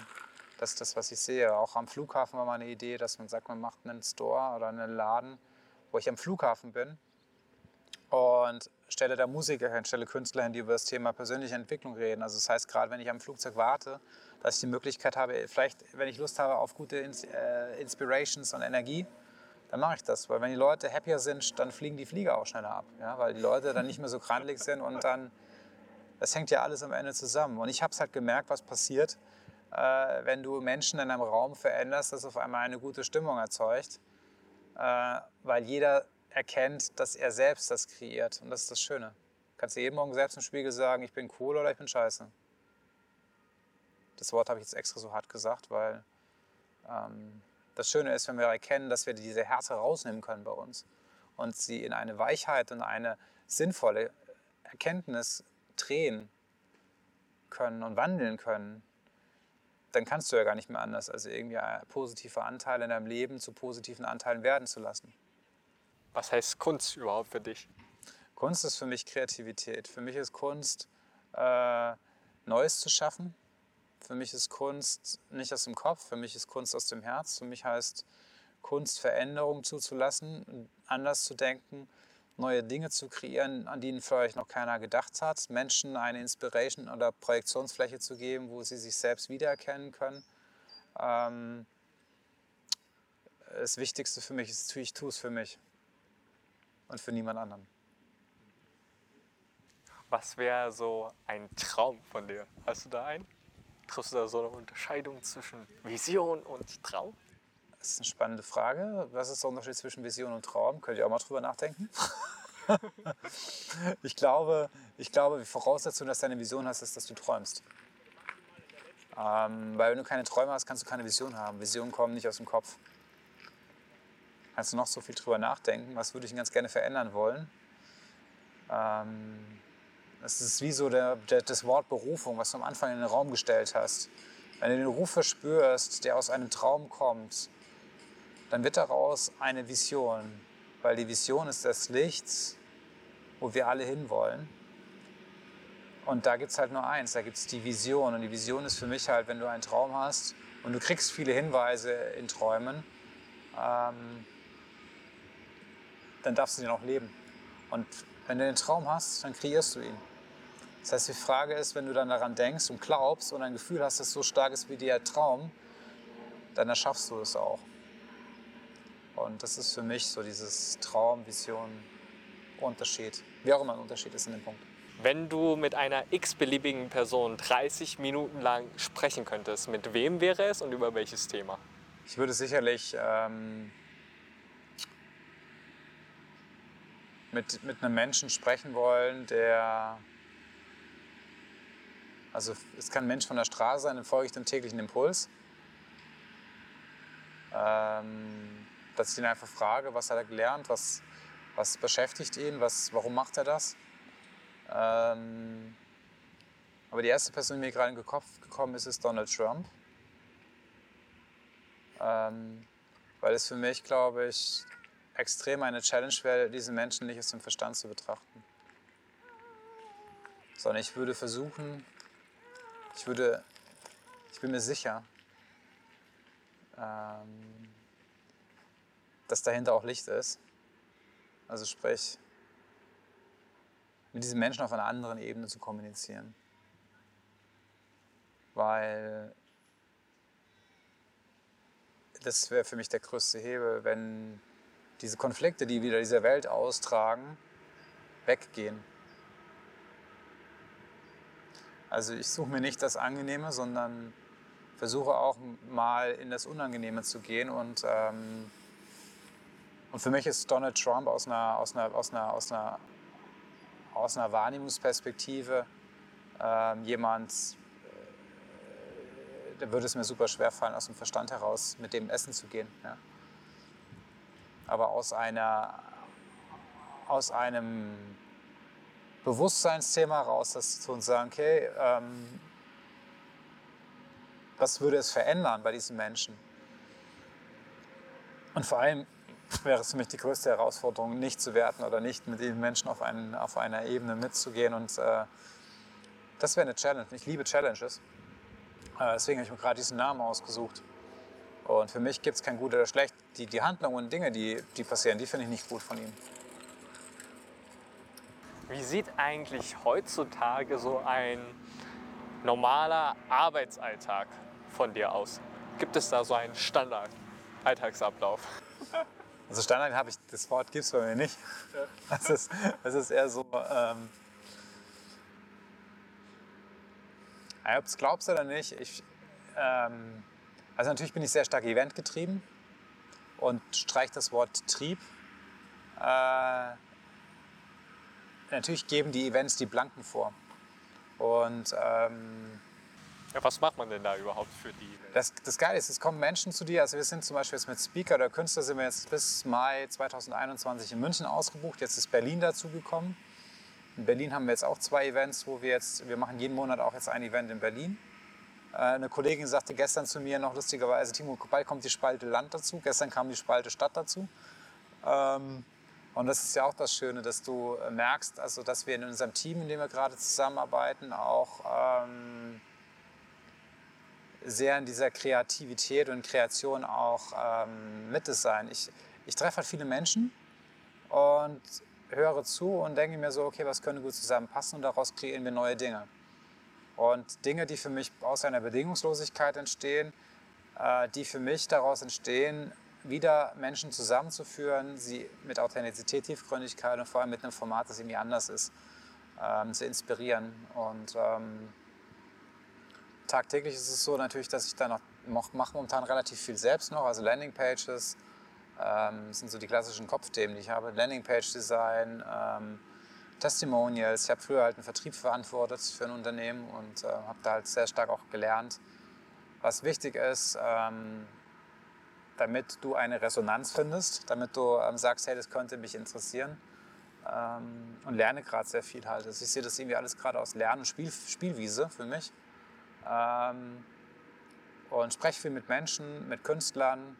das ist das, was ich sehe. Auch am Flughafen war mal eine Idee, dass man sagt, man macht einen Store oder einen Laden, wo ich am Flughafen bin und stelle da Musiker hin, stelle Künstler hin, die über das Thema persönliche Entwicklung reden. Also das heißt, gerade wenn ich am Flugzeug warte, dass ich die Möglichkeit habe, vielleicht, wenn ich Lust habe auf gute äh, Inspirations und Energie, dann mache ich das. Weil wenn die Leute happier sind, dann fliegen die Flieger auch schneller ab. Ja? Weil die Leute dann nicht mehr so krantig sind und dann, das hängt ja alles am Ende zusammen. Und ich habe es halt gemerkt, was passiert, äh, wenn du Menschen in einem Raum veränderst, das auf einmal eine gute Stimmung erzeugt, äh, weil jeder erkennt, dass er selbst das kreiert. Und das ist das Schöne. Du kannst jeden Morgen selbst im Spiegel sagen, ich bin cool oder ich bin scheiße. Das Wort habe ich jetzt extra so hart gesagt, weil ähm, das Schöne ist, wenn wir erkennen, dass wir diese Härte rausnehmen können bei uns und sie in eine Weichheit und eine sinnvolle Erkenntnis drehen können und wandeln können, dann kannst du ja gar nicht mehr anders, als irgendwie positive Anteile in deinem Leben zu positiven Anteilen werden zu lassen. Was heißt Kunst überhaupt für dich? Kunst ist für mich Kreativität. Für mich ist Kunst äh, Neues zu schaffen. Für mich ist Kunst nicht aus dem Kopf, für mich ist Kunst aus dem Herz. Für mich heißt Kunst Veränderung zuzulassen, anders zu denken, neue Dinge zu kreieren, an denen vielleicht noch keiner gedacht hat, Menschen eine Inspiration oder Projektionsfläche zu geben, wo sie sich selbst wiedererkennen können. Ähm, das Wichtigste für mich ist, ich tue es für mich und für niemand anderen. Was wäre so ein Traum von dir? Hast du da einen? Triffst du da so eine Unterscheidung zwischen Vision und Traum? Das ist eine spannende Frage. Was ist der Unterschied zwischen Vision und Traum? Könnt ihr auch mal drüber nachdenken? ich, glaube, ich glaube, die Voraussetzung, dass du eine Vision hast, ist, dass du träumst. Ähm, weil wenn du keine Träume hast, kannst du keine Vision haben. Visionen kommen nicht aus dem Kopf. Kannst du noch so viel drüber nachdenken, was würde ich ganz gerne verändern wollen? Ähm, es ist wie so der, der, das Wort Berufung, was du am Anfang in den Raum gestellt hast. Wenn du den Ruf verspürst, der aus einem Traum kommt, dann wird daraus eine Vision, weil die Vision ist das Licht, wo wir alle hinwollen. Und da gibt es halt nur eins, da gibt es die Vision. Und die Vision ist für mich halt, wenn du einen Traum hast und du kriegst viele Hinweise in Träumen, ähm, dann darfst du den auch leben. Und wenn du den Traum hast, dann kreierst du ihn. Das heißt, die Frage ist, wenn du dann daran denkst und glaubst und ein Gefühl hast, das so stark ist wie der Traum, dann erschaffst du es auch. Und das ist für mich so dieses Traum, Vision, Unterschied. Wie auch immer ein Unterschied ist in dem Punkt. Wenn du mit einer x-beliebigen Person 30 Minuten lang sprechen könntest, mit wem wäre es und über welches Thema? Ich würde sicherlich ähm, mit, mit einem Menschen sprechen wollen, der. Also, es kann ein Mensch von der Straße sein, dann folge ich dem täglichen Impuls. Ähm, dass ich ihn einfach frage, was hat er gelernt, was, was beschäftigt ihn, was, warum macht er das. Ähm, aber die erste Person, die mir gerade in den Kopf gekommen ist, ist Donald Trump. Ähm, weil es für mich, glaube ich, extrem eine Challenge wäre, diese Menschen nicht aus dem Verstand zu betrachten. Sondern ich würde versuchen, ich würde, ich bin mir sicher, ähm, dass dahinter auch Licht ist. Also sprich, mit diesen Menschen auf einer anderen Ebene zu kommunizieren. Weil das wäre für mich der größte Hebel, wenn diese Konflikte, die wieder dieser Welt austragen, weggehen. Also ich suche mir nicht das Angenehme, sondern versuche auch mal in das Unangenehme zu gehen und ähm, und für mich ist Donald Trump aus einer, aus einer, aus einer, aus einer, aus einer Wahrnehmungsperspektive ähm, jemand, äh, da würde es mir super schwer fallen, aus dem Verstand heraus mit dem essen zu gehen. Ja. Aber aus, einer, aus einem Bewusstseinsthema heraus, das zu uns sagen, okay, ähm, was würde es verändern bei diesen Menschen? Und vor allem, wäre es für mich die größte Herausforderung, nicht zu werten oder nicht mit den Menschen auf, einen, auf einer Ebene mitzugehen. Und äh, das wäre eine Challenge. Ich liebe Challenges. Äh, deswegen habe ich mir gerade diesen Namen ausgesucht. Und für mich gibt es kein gut oder schlecht. Die, die Handlungen und Dinge, die, die passieren, die finde ich nicht gut von ihm. Wie sieht eigentlich heutzutage so ein normaler Arbeitsalltag von dir aus? Gibt es da so einen Standard-Alltagsablauf? Also Standard habe ich, das Wort gibt es bei mir nicht. Das ist, das ist eher so, ähm, ob es glaubst oder nicht, ich, ähm, also natürlich bin ich sehr stark eventgetrieben und streich das Wort Trieb. Äh, natürlich geben die Events die Blanken vor. Und ähm, Ja, was macht man denn da überhaupt für die? Das, das Geile ist, es kommen Menschen zu dir. Also wir sind zum Beispiel jetzt mit Speaker oder Künstler sind wir jetzt bis Mai 2021 in München ausgebucht. Jetzt ist Berlin dazugekommen. In Berlin haben wir jetzt auch zwei Events, wo wir jetzt, wir machen jeden Monat auch jetzt ein Event in Berlin. Äh, eine Kollegin sagte gestern zu mir noch lustigerweise, Timo, bald kommt die Spalte Land dazu. Gestern kam die Spalte Stadt dazu. Ähm, und das ist ja auch das Schöne, dass du äh, merkst, also dass wir in unserem Team, in dem wir gerade zusammenarbeiten, auch ähm, sehr in dieser Kreativität und Kreation auch ähm, mit sein. Ich, ich treffe halt viele Menschen und höre zu und denke mir so, okay, was könnte gut zusammenpassen und daraus kreieren wir neue Dinge. Und Dinge, die für mich aus einer Bedingungslosigkeit entstehen, äh, die für mich daraus entstehen, wieder Menschen zusammenzuführen, sie mit Authentizität, Tiefgründigkeit und vor allem mit einem Format, das irgendwie anders ist, ähm, zu inspirieren. Und ähm, tagtäglich ist es so natürlich, dass ich da noch mache momentan relativ viel selbst noch, also Landingpages ähm, sind so die klassischen Kopfthemen, die ich habe. Landingpage-Design, ähm, Testimonials. Ich habe früher halt einen Vertrieb verantwortet für ein Unternehmen und äh, habe da halt sehr stark auch gelernt, was wichtig ist, ähm, damit du eine Resonanz findest, damit du ähm, sagst, hey, das könnte mich interessieren. Ähm, und lerne gerade sehr viel halt. Also ich sehe das irgendwie alles gerade aus Lern- und Spiel, Spielwiese für mich. Ähm, und spreche viel mit Menschen, mit Künstlern,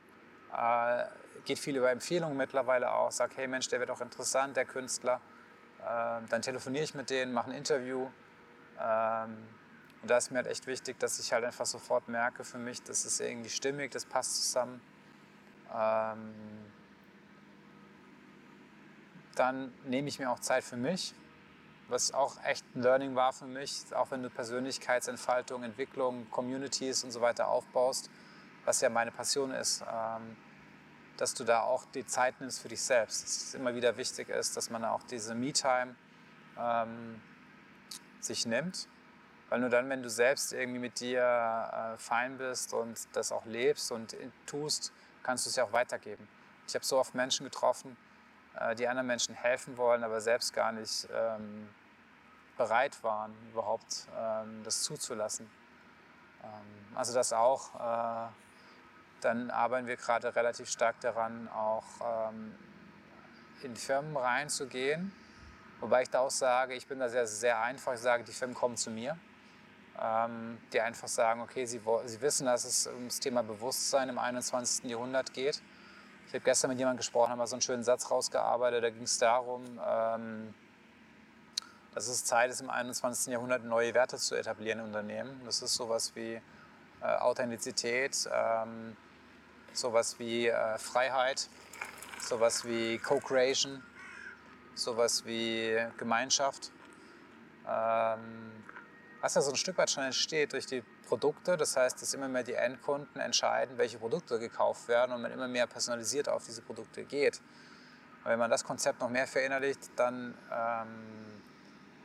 äh, geht viel über Empfehlungen mittlerweile auch, sag, hey Mensch, der wird auch interessant, der Künstler. Äh, dann telefoniere ich mit denen, mache ein Interview. Ähm, und da ist mir halt echt wichtig, dass ich halt einfach sofort merke für mich, das ist irgendwie stimmig, das passt zusammen. Ähm, dann nehme ich mir auch Zeit für mich, was auch echt ein Learning war für mich, auch wenn du Persönlichkeitsentfaltung, Entwicklung, Communities und so weiter aufbaust, was ja meine Passion ist, ähm, dass du da auch die Zeit nimmst für dich selbst. Dass es immer wieder wichtig ist, dass man auch diese Me-Time ähm, sich nimmt. Weil nur dann, wenn du selbst irgendwie mit dir äh, fein bist und das auch lebst und tust, kannst du es ja auch weitergeben. Ich habe so oft Menschen getroffen, äh, die anderen Menschen helfen wollen, aber selbst gar nicht ähm, bereit waren, überhaupt ähm, das zuzulassen. Ähm, also das auch. Äh, dann arbeiten wir gerade relativ stark daran, auch ähm, in Firmen reinzugehen. Wobei ich da auch sage, ich bin da sehr, sehr einfach. Ich sage, die Firmen kommen zu mir ähm, die einfach sagen, okay, sie, sie wissen, dass es ums Thema Bewusstsein im 21. Jahrhundert geht. Ich habe gestern mit jemandem gesprochen, haben wir so einen schönen Satz rausgearbeitet, da ging es darum, ähm, dass es Zeit ist, im 21. Jahrhundert neue Werte zu etablieren in Unternehmen. Das ist sowas wie äh, Authentizität, ähm, sowas wie äh, Freiheit, sowas wie Co-Creation, sowas wie Gemeinschaft. Ähm, was ja so ein Stück weit schon entsteht durch die Produkte. Das heißt, dass immer mehr die Endkunden entscheiden, welche Produkte gekauft werden und man immer mehr personalisiert auf diese Produkte geht. Und wenn man das Konzept noch mehr verinnerlicht, dann ähm,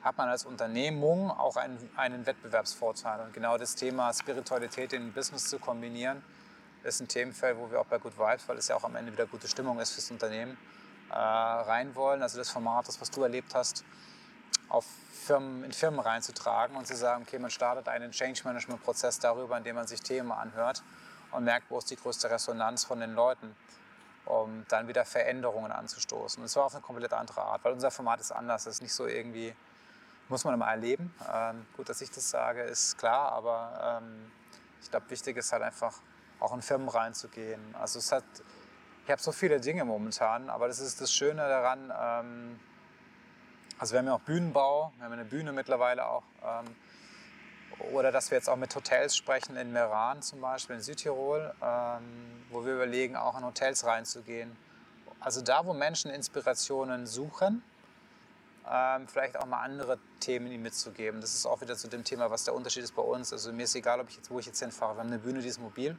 hat man als Unternehmung auch einen, einen Wettbewerbsvorteil. Und genau das Thema Spiritualität in Business zu kombinieren, ist ein Themenfeld, wo wir auch bei Good Vibes, weil es ja auch am Ende wieder gute Stimmung ist fürs Unternehmen, äh, rein wollen. Also das Format, das was du erlebt hast, auf Firmen, in Firmen reinzutragen und zu sagen, okay, man startet einen Change Management Prozess darüber, indem man sich Themen anhört und merkt, wo ist die größte Resonanz von den Leuten, um dann wieder Veränderungen anzustoßen. Und zwar auf eine komplett andere Art, weil unser Format ist anders. Es ist nicht so irgendwie, muss man immer erleben. Ähm, gut, dass ich das sage, ist klar, aber ähm, ich glaube, wichtig ist halt einfach auch in Firmen reinzugehen. Also es hat, ich habe so viele Dinge momentan, aber das ist das Schöne daran, ähm, also wir haben ja auch Bühnenbau, wir haben eine Bühne mittlerweile auch. Ähm, oder dass wir jetzt auch mit Hotels sprechen, in Meran zum Beispiel, in Südtirol, ähm, wo wir überlegen, auch in Hotels reinzugehen. Also da, wo Menschen Inspirationen suchen, ähm, vielleicht auch mal andere Themen ihnen mitzugeben. Das ist auch wieder zu dem Thema, was der Unterschied ist bei uns. Also mir ist egal, ob ich jetzt, wo ich jetzt hinfahre. Wir haben eine Bühne, die ist mobil.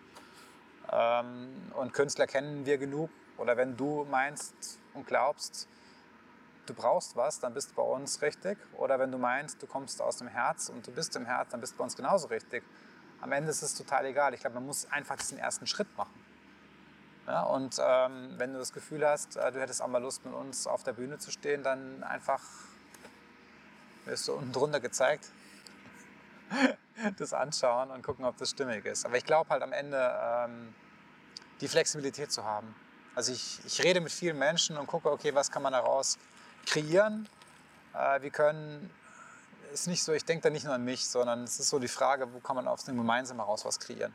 und Künstler kennen wir genug. Oder wenn du meinst und glaubst, du brauchst was, dann bist du bei uns richtig. Oder wenn du meinst, du kommst aus dem Herz und du bist im Herz, dann bist du bei uns genauso richtig. Am Ende ist es total egal. Ich glaube, man muss einfach diesen ersten Schritt machen. Ja, und ähm, wenn du das Gefühl hast, äh, du hättest auch mal Lust, mit uns auf der Bühne zu stehen, dann einfach wirst du unten drunter gezeigt. das anschauen und gucken, ob das stimmig ist. Aber ich glaube halt am Ende, ähm, die Flexibilität zu haben. Also ich, ich rede mit vielen Menschen und gucke, okay, was kann man daraus kreieren? Äh, wir können, ist nicht so, ich denke da nicht nur an mich, sondern es ist so die Frage, wo kann man aus dem Gemeinsamen heraus was kreieren?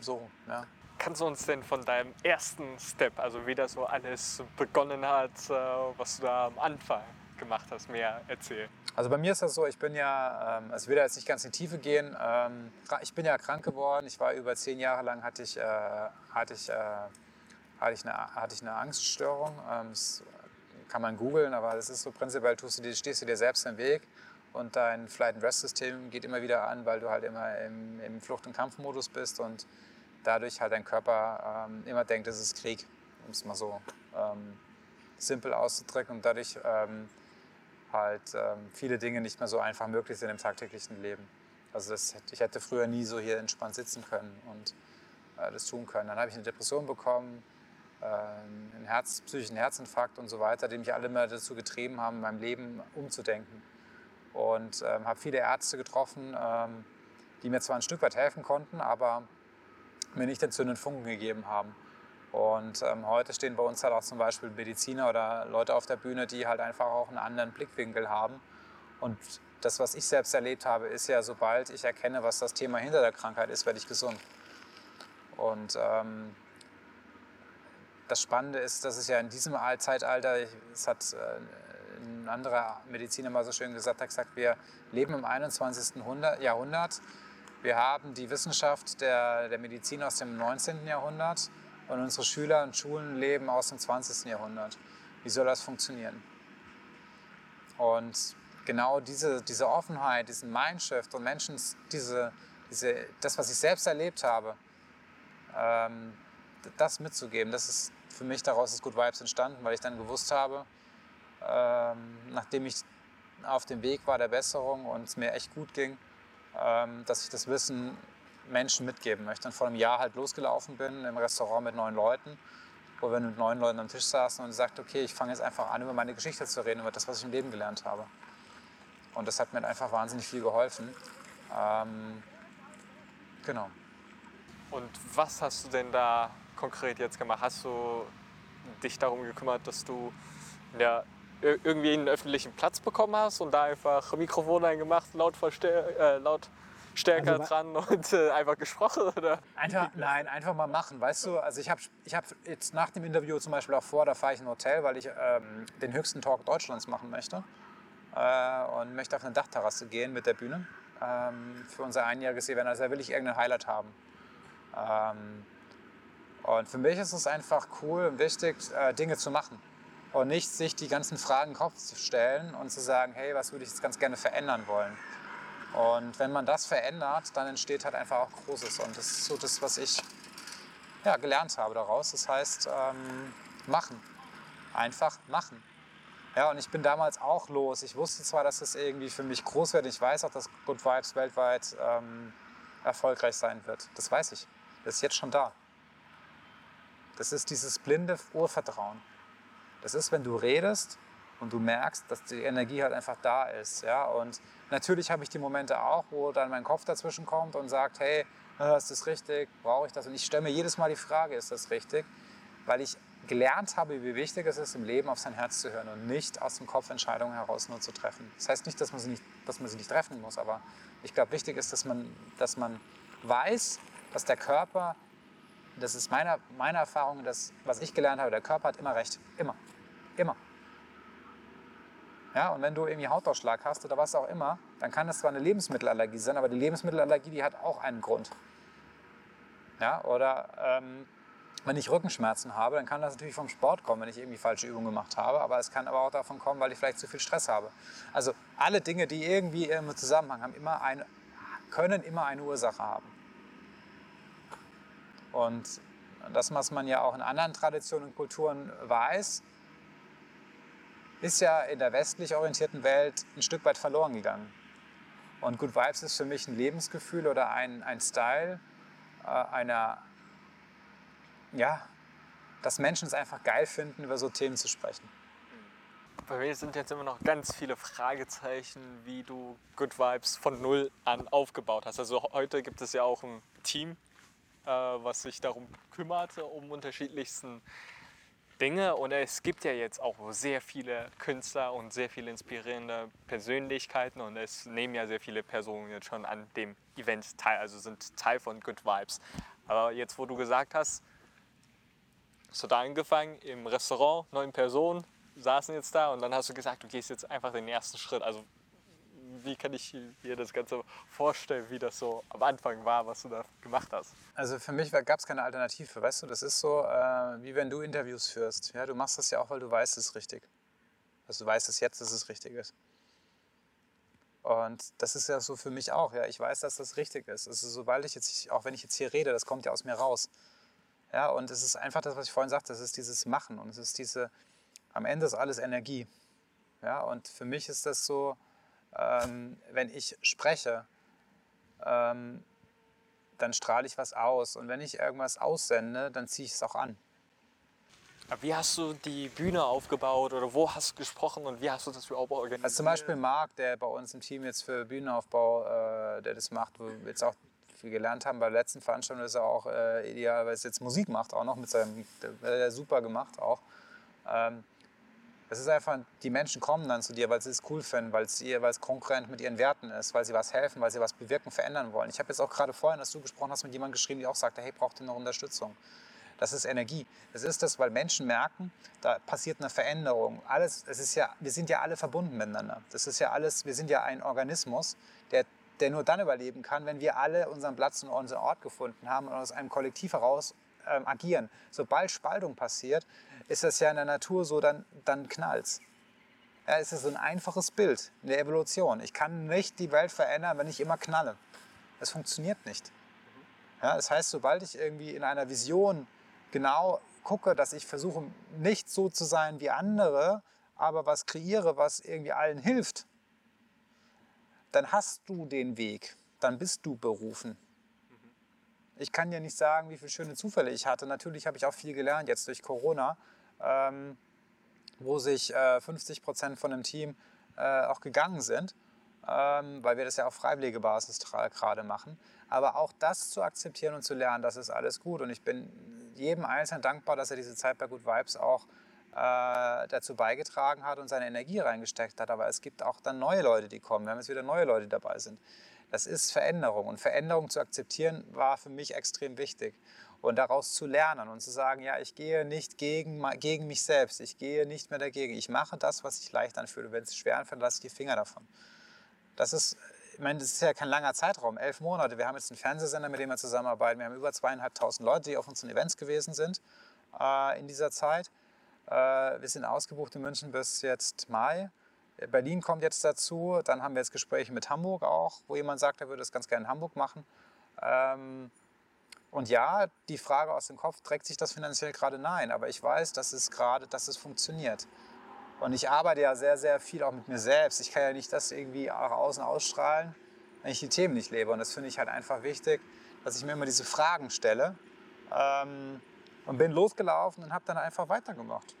So, ja. Kannst du uns denn von deinem ersten Step, also wie das so alles begonnen hat, äh, was du da am Anfang gemacht hast, mehr erzählen? Also bei mir ist das so, ich bin ja, ähm, also ich will da jetzt nicht ganz in die Tiefe gehen, ähm, ich bin ja krank geworden. Ich war über zehn Jahre lang, hatte ich, äh, hatte ich, hatte ich, eine, hatte ich eine Angststörung. Kann man googeln, aber das ist so prinzipiell, tust du dir, stehst du dir selbst im Weg und dein Flight-and-Rest-System geht immer wieder an, weil du halt immer im, im Flucht- und Kampfmodus bist und dadurch halt dein Körper ähm, immer denkt, es ist Krieg, um es mal so ähm, simpel auszudrücken und dadurch ähm, halt ähm, viele Dinge nicht mehr so einfach möglich sind im tagtäglichen Leben. Also das, ich hätte früher nie so hier entspannt sitzen können und äh, das tun können. Dann habe ich eine Depression bekommen, einen Herz, psychischen Herzinfarkt und so weiter, die mich alle immer dazu getrieben haben, mein Leben umzudenken. Und ähm, habe viele Ärzte getroffen, ähm, die mir zwar ein Stück weit helfen konnten, aber mir nicht den zündenden Funken gegeben haben. Und ähm, heute stehen bei uns halt auch zum Beispiel Mediziner oder Leute auf der Bühne, die halt einfach auch einen anderen Blickwinkel haben. Und das, was ich selbst erlebt habe, ist ja, sobald ich erkenne, was das Thema hinter der Krankheit ist, werde ich gesund. Und ähm, das Spannende ist, dass es ja in diesem Zeitalter, es hat äh, ein anderer Mediziner mal so schön gesagt, hat gesagt, wir leben im 21. Jahrhundert. Wir haben die Wissenschaft der, der Medizin aus dem 19. Jahrhundert und unsere Schüler und Schulen leben aus dem 20. Jahrhundert. Wie soll das funktionieren? Und genau diese, diese Offenheit, diesen Mindshift und Menschen, diese, diese, das, was ich selbst erlebt habe, ähm, das mitzugeben, das ist für mich daraus ist Good Vibes entstanden, weil ich dann gewusst habe, ähm, nachdem ich auf dem Weg war der Besserung und es mir echt gut ging, ähm, dass ich das Wissen Menschen mitgeben möchte. Und vor einem Jahr halt losgelaufen bin im Restaurant mit neun Leuten, wo wir mit neun Leuten am Tisch saßen und sagte, okay, ich fange jetzt einfach an, über meine Geschichte zu reden, über das, was ich im Leben gelernt habe. Und das hat mir einfach wahnsinnig viel geholfen. Ähm, genau. Und was hast du denn da konkret jetzt gemacht? Hast du dich darum gekümmert, dass du ja, irgendwie einen öffentlichen Platz bekommen hast und da einfach Mikrofon eingemacht, laut, äh, laut stärker also, dran und äh, einfach gesprochen? Oder? Einfach, nein, einfach mal machen. Weißt du, also ich habe ich hab jetzt nach dem Interview zum Beispiel auch vor, da fahre ich in ein Hotel, weil ich ähm, den höchsten Talk Deutschlands machen möchte äh, und möchte auf eine Dachterrasse gehen mit der Bühne ähm, für unser einjähriges Event. Also da will ich irgendein Highlight haben. Ähm, und für mich ist es einfach cool und wichtig, äh, Dinge zu machen und nicht sich die ganzen Fragen im Kopf zu stellen und zu sagen, hey, was würde ich jetzt ganz gerne verändern wollen. Und wenn man das verändert, dann entsteht halt einfach auch Großes. Und das ist so das, was ich ja, gelernt habe daraus. Das heißt, ähm, machen. Einfach machen. Ja, und ich bin damals auch los. Ich wusste zwar, dass es irgendwie für mich groß wird. Ich weiß auch, dass Good Vibes weltweit ähm, erfolgreich sein wird. Das weiß ich. Das ist jetzt schon da. Das ist dieses blinde Urvertrauen. Das ist, wenn du redest und du merkst, dass die Energie halt einfach da ist. Ja? Und natürlich habe ich die Momente auch, wo dann mein Kopf dazwischen kommt und sagt, hey, äh, ist das richtig? Brauche ich das? Und ich stelle mir jedes Mal die Frage, ist das richtig? Weil ich gelernt habe, wie wichtig es ist, im Leben auf sein Herz zu hören und nicht aus dem Kopf Entscheidungen heraus nur zu treffen. Das heißt nicht, dass man sie nicht, dass man sie nicht treffen muss, aber ich glaube, wichtig ist, dass man, dass man weiß, dass der Körper, das ist meine, meine Erfahrung, das, was ich gelernt habe, der Körper hat immer recht. Immer. Immer. Ja, und wenn du irgendwie Hautausschlag hast oder was auch immer, dann kann das zwar eine Lebensmittelallergie sein, aber die Lebensmittelallergie, die hat auch einen Grund. Ja, oder ähm, wenn ich Rückenschmerzen habe, dann kann das natürlich vom Sport kommen, wenn ich irgendwie falsche Übungen gemacht habe, aber es kann aber auch davon kommen, weil ich vielleicht zu viel Stress habe. Also alle Dinge, die irgendwie im Zusammenhang haben, immer eine, können immer eine Ursache haben. Und das, was man ja auch in anderen Traditionen und Kulturen weiß, ist ja in der westlich orientierten Welt ein Stück weit verloren gegangen. Und Good Vibes ist für mich ein Lebensgefühl oder ein, ein Style äh, einer, ja, dass Menschen es einfach geil finden, über so Themen zu sprechen. bei mir sind jetzt immer noch ganz viele Fragezeichen, wie du Good Vibes von null an aufgebaut hast. Also heute gibt es ja auch ein Team, was sich darum kümmert, um unterschiedlichsten Dinge. Und es gibt ja jetzt auch sehr viele Künstler und sehr viele inspirierende Persönlichkeiten und es nehmen ja sehr viele Personen jetzt schon an dem Event teil, also sind Teil von Good Vibes. Aber jetzt, wo du gesagt hast, hast du da angefangen im Restaurant, neun Personen saßen jetzt da und dann hast du gesagt, du gehst jetzt einfach den ersten Schritt. Also wie kann ich mir das Ganze vorstellen, wie das so am Anfang war, was du da gemacht hast? Also für mich gab es keine Alternative, weißt du, das ist so, äh, wie wenn du Interviews führst. Ja, du machst das ja auch, weil du weißt, es ist richtig. Also du weißt es jetzt, dass es richtig ist. Und das ist ja so für mich auch, ja, ich weiß, dass das richtig ist. Also sobald ich jetzt, auch wenn ich jetzt hier rede, das kommt ja aus mir raus. Ja, und es ist einfach das, was ich vorhin sagte, das ist dieses Machen und es ist diese, am Ende ist alles Energie. Ja, und für mich ist das so, ähm, wenn ich spreche, ähm, dann strahle ich was aus. Und wenn ich irgendwas aussende, dann ziehe ich es auch an. Wie hast du die Bühne aufgebaut oder wo hast du gesprochen und wie hast du das überhaupt organisiert? Also zum Beispiel Marc, der bei uns im Team jetzt für Bühnenaufbau, äh, der das macht, wo wir jetzt auch viel gelernt haben bei der letzten Veranstaltung, dass er auch äh, idealerweise jetzt Musik macht, auch noch mit seinem, der, super gemacht auch. Ähm, das ist einfach, die Menschen kommen dann zu dir, weil sie es cool finden, weil es, ihr, weil es konkurrent mit ihren Werten ist, weil sie was helfen, weil sie was bewirken, verändern wollen. Ich habe jetzt auch gerade vorhin, dass du gesprochen hast, mit jemandem geschrieben, die auch sagte, hey, braucht ihr noch Unterstützung? Das ist Energie. Das ist das, weil Menschen merken, da passiert eine Veränderung. Alles, es ist ja, wir sind ja alle verbunden miteinander. Das ist ja alles, wir sind ja ein Organismus, der, der nur dann überleben kann, wenn wir alle unseren Platz und unseren Ort gefunden haben und aus einem Kollektiv heraus ähm, agieren. Sobald Spaltung passiert, ist das ja in der Natur so, dann, dann knallt's. Ja, es ist so ein einfaches Bild in der Evolution. Ich kann nicht die Welt verändern, wenn ich immer knalle. Das funktioniert nicht. Ja, das heißt, sobald ich irgendwie in einer Vision genau gucke, dass ich versuche, nicht so zu sein wie andere, aber was kreiere, was irgendwie allen hilft, dann hast du den Weg, dann bist du berufen. Ich kann dir nicht sagen, wie viele schöne Zufälle ich hatte. Natürlich habe ich auch viel gelernt jetzt durch Corona, ähm, wo sich äh, 50 Prozent von dem Team äh, auch gegangen sind, ähm, weil wir das ja auf freiwillige Basis gerade machen. Aber auch das zu akzeptieren und zu lernen, das ist alles gut. Und ich bin jedem Einzelnen dankbar, dass er diese Zeit bei Good Vibes auch äh, dazu beigetragen hat und seine Energie reingesteckt hat. Aber es gibt auch dann neue Leute, die kommen. Wir haben jetzt wieder neue Leute, die dabei sind. Das ist Veränderung und Veränderung zu akzeptieren war für mich extrem wichtig. Und daraus zu lernen und zu sagen, ja, ich gehe nicht gegen, gegen mich selbst, ich gehe nicht mehr dagegen, ich mache das, was ich leicht anfühle. Wenn es schwer anfühlt, lasse ich die Finger davon. Das ist, ich meine, das ist ja kein langer Zeitraum, elf Monate. Wir haben jetzt einen Fernsehsender, mit dem wir zusammenarbeiten. Wir haben über zweieinhalbtausend Leute, die auf unseren Events gewesen sind äh, in dieser Zeit. Äh, wir sind ausgebucht in München bis jetzt Mai. Berlin kommt jetzt dazu. Dann haben wir jetzt Gespräche mit Hamburg auch, wo jemand sagt, er würde es ganz gerne in Hamburg machen. Ähm, und ja, die Frage aus dem Kopf, trägt sich das finanziell gerade? Nein, aber ich weiß, dass es gerade, dass es funktioniert. Und ich arbeite ja sehr, sehr viel auch mit mir selbst. Ich kann ja nicht das irgendwie auch außen ausstrahlen, wenn ich die Themen nicht lebe. Und das finde ich halt einfach wichtig, dass ich mir immer diese Fragen stelle. Ähm, und bin losgelaufen und habe dann einfach weitergemacht.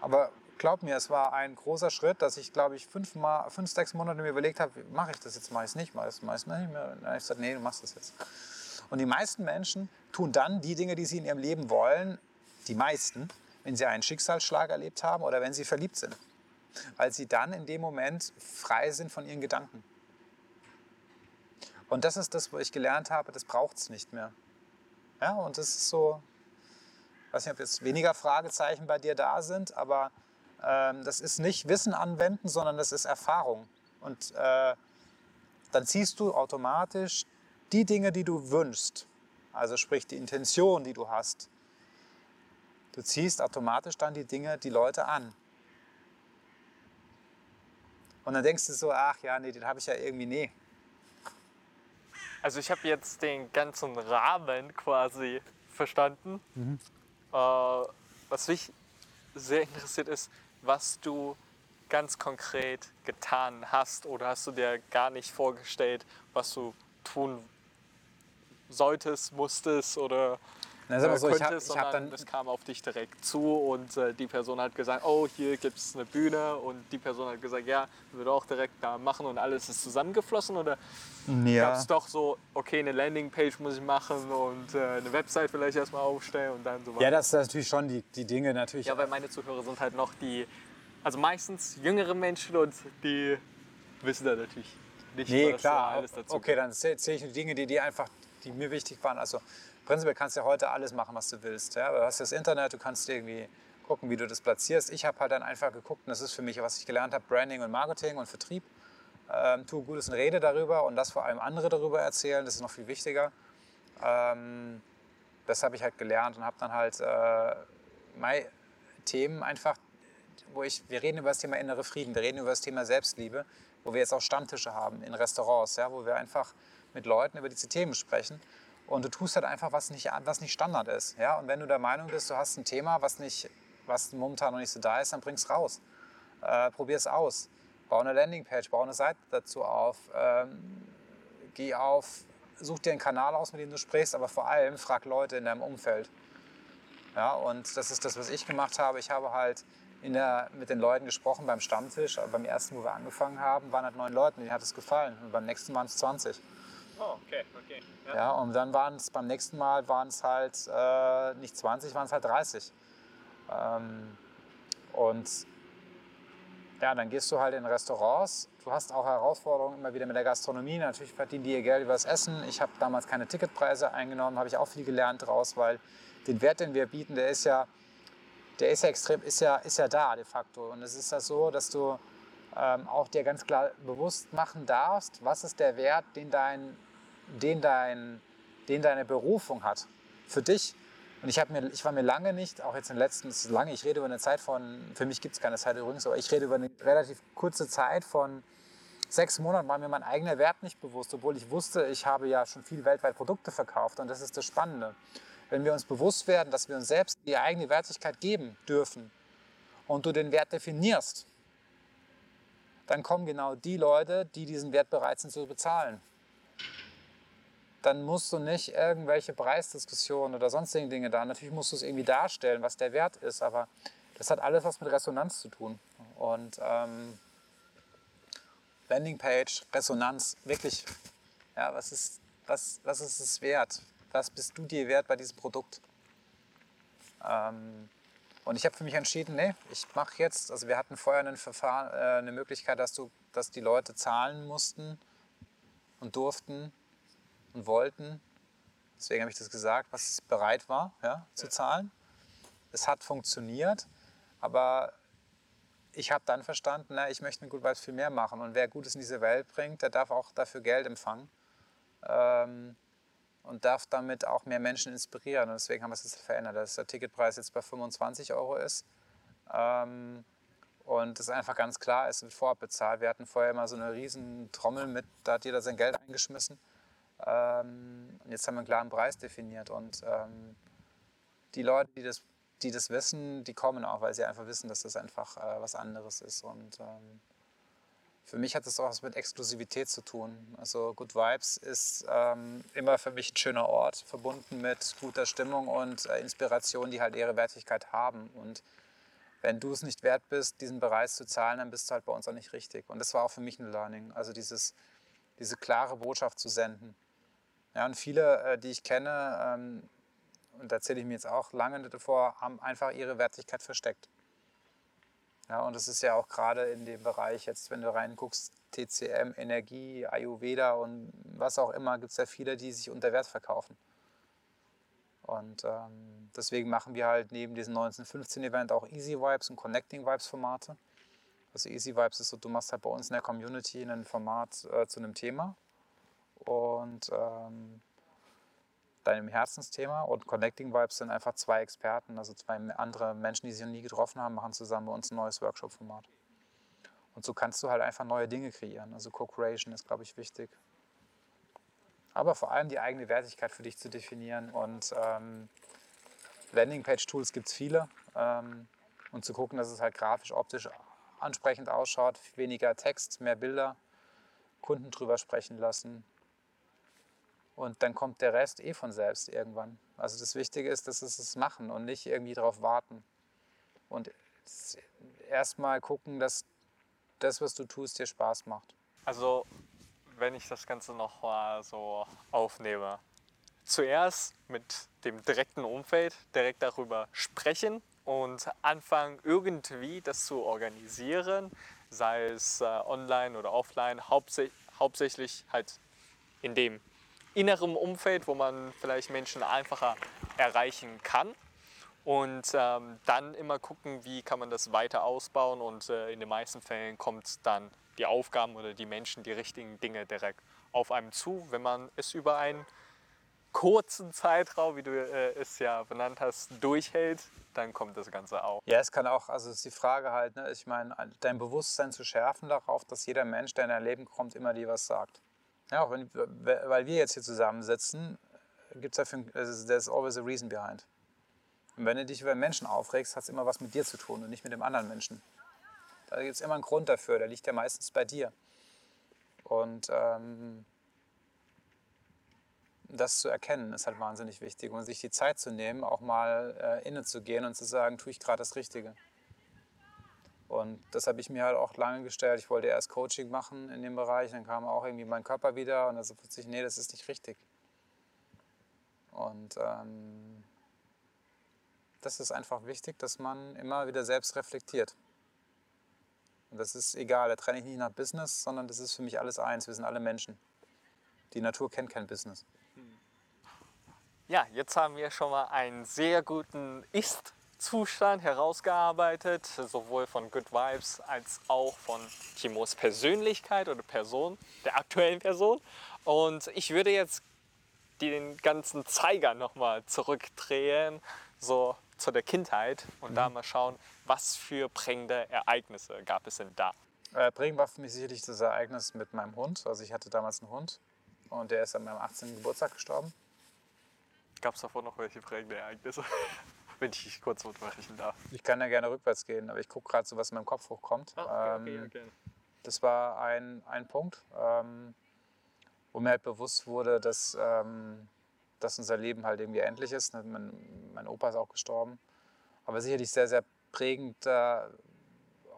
Aber glaub mir, es war ein großer Schritt, dass ich, glaube ich, fünf, mal, fünf, sechs Monate mir überlegt habe, mache ich das jetzt, mache ich es nicht, mache ich es nicht mehr. Und dann habe ich gesagt, nee, du machst das jetzt. Und die meisten Menschen tun dann die Dinge, die sie in ihrem Leben wollen, die meisten, wenn sie einen Schicksalsschlag erlebt haben oder wenn sie verliebt sind. Weil sie dann in dem Moment frei sind von ihren Gedanken. Und das ist das, wo ich gelernt habe, das braucht es nicht mehr. Ja, und das ist so, ich weiß nicht, ob jetzt weniger Fragezeichen bei dir da sind, aber ähm, das ist nicht Wissen anwenden, sondern das ist Erfahrung. Und äh, dann ziehst du automatisch die Dinge, die du wünschst, also sprich die Intention, die du hast, du ziehst automatisch dann die Dinge, die Leute an. Und dann denkst du so, ach ja, nee, den habe ich ja irgendwie, nee. Also ich habe jetzt den ganzen Rahmen quasi verstanden. Mhm. Äh, was mich sehr interessiert ist, was du ganz konkret getan hast oder hast du dir gar nicht vorgestellt, was du tun solltest, musstest oder Na, ist aber äh, so, ich könntest, hab- ich hab dann- es kam auf dich direkt zu und äh, die Person hat gesagt, oh, hier gibt es eine Bühne und die Person hat gesagt, ja, würde auch direkt da machen und alles ist zusammengeflossen oder gab Ja. es doch so, okay, eine Landingpage muss ich machen und äh, eine Website vielleicht erstmal aufstellen und dann so weiter. ja, das ist natürlich schon die, die Dinge natürlich. Ja, weil meine Zuhörer sind halt noch die, also meistens jüngere Menschen und die wissen da natürlich nicht, Nee, klar. alles dazu okay, dann zähle zähl ich Dinge, die, die einfach, die mir wichtig waren. Also prinzipiell kannst du ja heute alles machen, was du willst. Ja? Du hast das Internet, du kannst irgendwie gucken, wie du das platzierst. Ich habe halt dann einfach geguckt, und das ist für mich, was ich gelernt habe, Branding und Marketing und Vertrieb. Ähm, tu Gutes und rede darüber und das vor allem andere darüber erzählen, das ist noch viel wichtiger. Ähm, das habe ich halt gelernt und habe dann halt äh, meine Themen einfach, wo ich, wir reden über das Thema innere Frieden, wir reden über das Thema Selbstliebe, wo wir jetzt auch Stammtische haben in Restaurants, ja, wo wir einfach mit Leuten über diese Themen sprechen. Und du tust halt einfach, was nicht, was nicht Standard ist. Ja? Und wenn du der Meinung bist, du hast ein Thema, was, nicht, was momentan noch nicht so da ist, dann bring es raus. Äh, Probier es aus. Bau eine Landingpage, bau eine Seite dazu auf. Ähm, geh auf, such dir einen Kanal aus, mit dem du sprichst, aber vor allem frag Leute in deinem Umfeld. Ja, und das ist das, was ich gemacht habe. Ich habe halt der, mit den Leuten gesprochen beim Stammtisch. Beim ersten, wo wir angefangen haben, waren halt neun Leute, denen hat es gefallen. Und beim nächsten waren es 20. Oh, okay, okay. Ja, und dann waren es beim nächsten Mal waren es halt äh, nicht 20, waren es halt 30. Ähm, und ja, dann gehst du halt in Restaurants. Du hast auch Herausforderungen immer wieder mit der Gastronomie. Natürlich verdienen die ihr Geld übers Essen. Ich habe damals keine Ticketpreise eingenommen, habe ich auch viel gelernt daraus, weil den Wert, den wir bieten, der ist ja, der ist ja extrem, ist ja, ist ja da de facto. Und es ist ja so, dass du ähm, auch dir ganz klar bewusst machen darfst, was ist der Wert, den, dein, den, dein, den deine Berufung hat für dich. Und ich, mir, ich war mir lange nicht, auch jetzt in den letzten, ist lange, ich rede über eine Zeit von, für mich gibt es keine Zeit übrigens, aber ich rede über eine relativ kurze Zeit von sechs Monaten, war mir mein eigener Wert nicht bewusst, obwohl ich wusste, ich habe ja schon viel weltweit Produkte verkauft und das ist das Spannende. Wenn wir uns bewusst werden, dass wir uns selbst die eigene Wertigkeit geben dürfen und du den Wert definierst, dann kommen genau die Leute, die diesen Wert bereit sind zu bezahlen. Dann musst du nicht irgendwelche Preisdiskussionen oder sonstigen Dinge da. Natürlich musst du es irgendwie darstellen, was der Wert ist, aber das hat alles was mit Resonanz zu tun. Und ähm, Landingpage, Resonanz, wirklich, ja, was ist, was, was ist es wert? Was bist du dir wert bei diesem Produkt? Ähm, und ich habe für mich entschieden, nee, ich mache jetzt, also wir hatten vorher ein Verfahren, äh, eine Möglichkeit, dass, du, dass die Leute zahlen mussten und durften und wollten. Deswegen habe ich das gesagt, was bereit war ja, zu zahlen. Es hat funktioniert, aber ich habe dann verstanden, na, ich möchte mit Good Vibes viel mehr machen. Und wer Gutes in diese Welt bringt, der darf auch dafür Geld empfangen. Ähm, und darf damit auch mehr Menschen inspirieren. Und deswegen haben wir es jetzt verändert, dass der Ticketpreis jetzt bei 25 Euro ist. Ähm, und es einfach ganz klar ist, wird vorab bezahlt. Wir hatten vorher immer so eine riesen Trommel mit, da hat jeder sein Geld eingeschmissen. Ähm, und jetzt haben wir einen klaren Preis definiert. Und ähm, die Leute, die das, die das wissen, die kommen auch, weil sie einfach wissen, dass das einfach äh, was anderes ist. Und ähm, für mich hat das auch was mit Exklusivität zu tun. Also Good Vibes ist ähm, immer für mich ein schöner Ort, verbunden mit guter Stimmung und äh, Inspiration, die halt ihre Wertigkeit haben. Und wenn du es nicht wert bist, diesen Preis zu zahlen, dann bist du halt bei uns auch nicht richtig. Und das war auch für mich ein Learning. Also dieses, diese klare Botschaft zu senden. Ja, und viele, äh, die ich kenne, ähm, und da zähle ich mir jetzt auch lange davor, haben einfach ihre Wertigkeit versteckt. Ja, und das ist ja auch gerade in dem Bereich, jetzt wenn du reinguckst, TCM, Energie, Ayurveda und was auch immer, gibt es ja viele, die sich unter Wert verkaufen. Und ähm, deswegen machen wir halt neben diesem 1915-Event auch Easy Vibes und Connecting Vibes Formate. Also Easy Vibes ist so, du machst halt bei uns in der Community ein Format äh, zu einem Thema und ähm, deinem Herzensthema. Und Connecting Vibes sind einfach zwei Experten, also zwei andere Menschen, die sich noch nie getroffen haben, machen zusammen bei uns ein neues Workshop-Format. Und so kannst du halt einfach neue Dinge kreieren. Also Co-Creation ist, glaube ich, wichtig. Aber vor allem die eigene Wertigkeit für dich zu definieren. Und ähm, Landingpage-Tools gibt es viele. Ähm, und zu gucken, dass es halt grafisch, optisch ansprechend ausschaut. Weniger Text, mehr Bilder. Kunden drüber sprechen lassen. Und dann kommt der Rest eh von selbst irgendwann. Also das Wichtige ist, dass es es machen und nicht irgendwie darauf warten. Und erstmal gucken, dass das, was du tust, dir Spaß macht. Also, wenn ich das Ganze noch mal so aufnehme. Zuerst mit dem direkten Umfeld direkt darüber sprechen und anfangen irgendwie das zu organisieren, sei es äh, online oder offline, hauptsä hauptsächlich halt in dem inneren Umfeld, wo man vielleicht Menschen einfacher erreichen kann. Und ähm, dann immer gucken, wie kann man das weiter ausbauen und äh, in den meisten Fällen kommt dann die Aufgaben oder die Menschen, die richtigen Dinge direkt auf einem zu, wenn man es über einen kurzen Zeitraum, wie du äh, es ja benannt hast, durchhält, dann kommt das Ganze auch. Ja, es kann auch, also ist die Frage halt, ne, ich meine, dein Bewusstsein zu schärfen darauf, dass jeder Mensch, der in dein Leben kommt, immer dir was sagt. Ja, auch wenn, weil wir jetzt hier zusammensitzen, gibt es dafür, there's always a reason behind. Und wenn du dich über Menschen aufregst, hat es immer was mit dir zu tun und nicht mit dem anderen Menschen. Da gibt es immer einen Grund dafür, der liegt ja meistens bei dir. Und ähm, das zu erkennen, ist halt wahnsinnig wichtig. Und sich die Zeit zu nehmen, auch mal äh, inne und zu sagen, tue ich gerade das Richtige. Und das habe ich mir halt auch lange gestellt. Ich wollte erst Coaching machen in dem Bereich, dann kam auch irgendwie mein Körper wieder und dann so plötzlich, nee, das ist nicht richtig. Und ähm, das ist einfach wichtig, dass man immer wieder selbst reflektiert. Und das ist egal, da trenne ich nicht nach Business, sondern das ist für mich alles eins. Wir sind alle Menschen. Die Natur kennt kein Business. Ja, jetzt haben wir schon mal einen sehr guten Ist-Zustand herausgearbeitet, sowohl von Good Vibes als auch von Timos Persönlichkeit oder Person, der aktuellen Person. Und ich würde jetzt den ganzen Zeiger nochmal zurückdrehen, so zu der Kindheit und mhm. da mal schauen, was für prägende Ereignisse gab es denn da? Äh, prägend war für mich sicherlich das Ereignis mit meinem Hund. Also ich hatte damals einen Hund und der ist an meinem 18. Geburtstag gestorben. Gab es davor noch welche prägende Ereignisse? Wenn ich kurz unterbrechen darf. Ich kann ja gerne rückwärts gehen, aber ich gucke gerade so, was in meinem Kopf hochkommt. Ah, okay, ähm, okay, okay. Das war ein, ein Punkt, ähm, wo mir halt bewusst wurde, dass, ähm, dass unser Leben halt irgendwie endlich ist. Mein, mein Opa ist auch gestorben. Aber sicherlich sehr, sehr prägend, äh,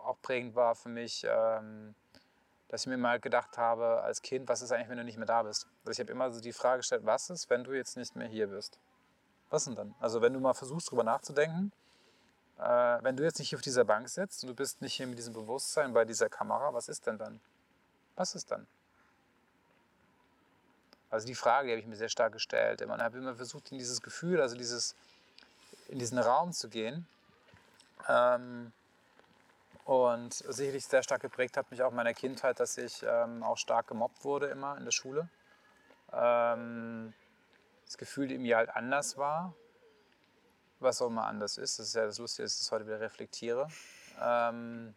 auch prägend war für mich, ähm, dass ich mir mal gedacht habe als Kind, was ist eigentlich, wenn du nicht mehr da bist? Also ich habe immer so die Frage gestellt, was ist, wenn du jetzt nicht mehr hier bist? Was denn dann? Also wenn du mal versuchst, darüber nachzudenken, äh, wenn du jetzt nicht hier auf dieser Bank sitzt und du bist nicht hier mit diesem Bewusstsein bei dieser Kamera, was ist denn dann? Was ist dann? Also die Frage die habe ich mir sehr stark gestellt. Ich habe immer versucht, in dieses Gefühl, also dieses, in diesen Raum zu gehen. Ähm, und sicherlich sehr stark geprägt hat mich auch meine Kindheit, dass ich ähm, auch stark gemobbt wurde immer in der Schule. Ähm, das Gefühl in mir halt anders war, was auch immer anders ist. Das ist ja das Lustige, dass ich das heute wieder reflektiere. Ähm,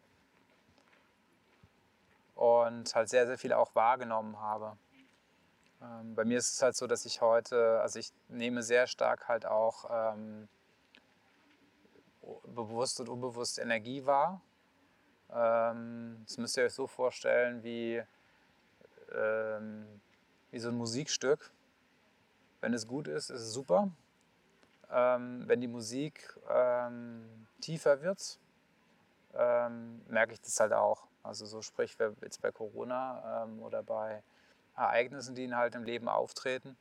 und halt sehr, sehr viel auch wahrgenommen habe. Ähm, bei mir ist es halt so, dass ich heute, also ich nehme sehr stark halt auch ähm, bewusst und unbewusst Energie wahr ähm, das müsst ihr euch so vorstellen wie, ähm, wie so ein Musikstück. Wenn es gut ist, ist es super. Ähm, wenn die Musik ähm, tiefer wird, ähm, merke ich das halt auch. Also so sprich jetzt bei Corona ähm, oder bei Ereignissen, die halt im Leben auftreten,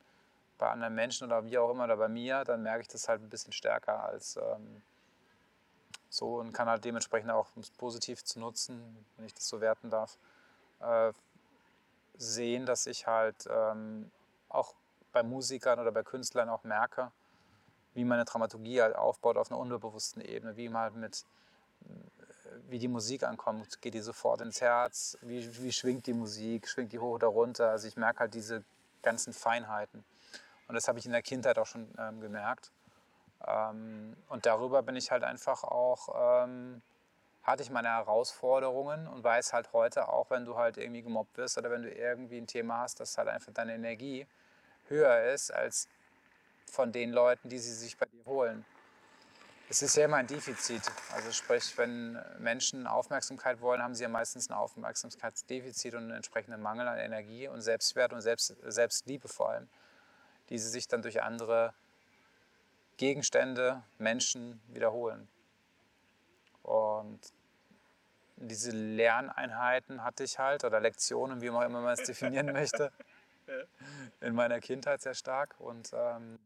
bei anderen Menschen oder wie auch immer oder bei mir, dann merke ich das halt ein bisschen stärker als so und kann halt dementsprechend auch, um es positiv zu nutzen, wenn ich das so werten darf, äh, sehen, dass ich halt ähm, auch bei Musikern oder bei Künstlern auch merke, wie meine Dramaturgie halt aufbaut auf einer unbewussten Ebene, wie man halt mit, wie die Musik ankommt, geht die sofort ins Herz, wie, wie schwingt die Musik, schwingt die hoch oder runter. Also ich merke halt diese ganzen Feinheiten. Und das habe ich in der Kindheit auch schon ähm, gemerkt. Ähm, und darüber bin ich halt einfach auch, ähm, hatte ich meine Herausforderungen und weiß halt heute auch, wenn du halt irgendwie gemobbt wirst oder wenn du irgendwie ein Thema hast, dass halt einfach deine Energie höher ist als von den Leuten, die sie sich bei dir holen. Es ist ja immer ein Defizit. Also sprich, wenn Menschen Aufmerksamkeit wollen, haben sie ja meistens ein Aufmerksamkeitsdefizit und einen entsprechenden Mangel an Energie und Selbstwert und Selbst, Selbstliebe vor allem. die sie sich dann durch andere Gegenstände, Menschen wiederholen. Und diese Lerneinheiten hatte ich halt, oder Lektionen, wie man immer es definieren möchte, in meiner Kindheit sehr stark. Und ähm,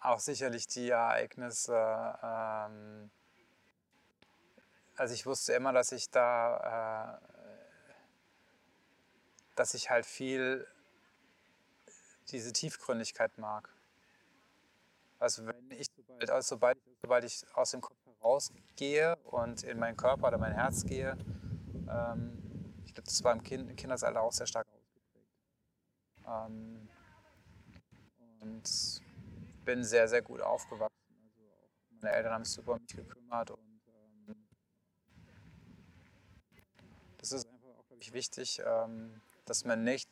auch sicherlich die Ereignisse, ähm, also ich wusste immer, dass ich da, äh, dass ich halt viel diese Tiefgründigkeit mag. Also wenn ich, sobald, also sobald, sobald ich aus dem Kopf herausgehe und in meinen Körper oder mein Herz gehe, ähm, ich glaube, das war im kind, Kindesalter auch sehr stark. Ähm, und bin sehr, sehr gut aufgewachsen. Also auch meine Eltern haben sich super um mich gekümmert und ähm, das ist einfach auch, glaube ich, wichtig, ähm, dass man nicht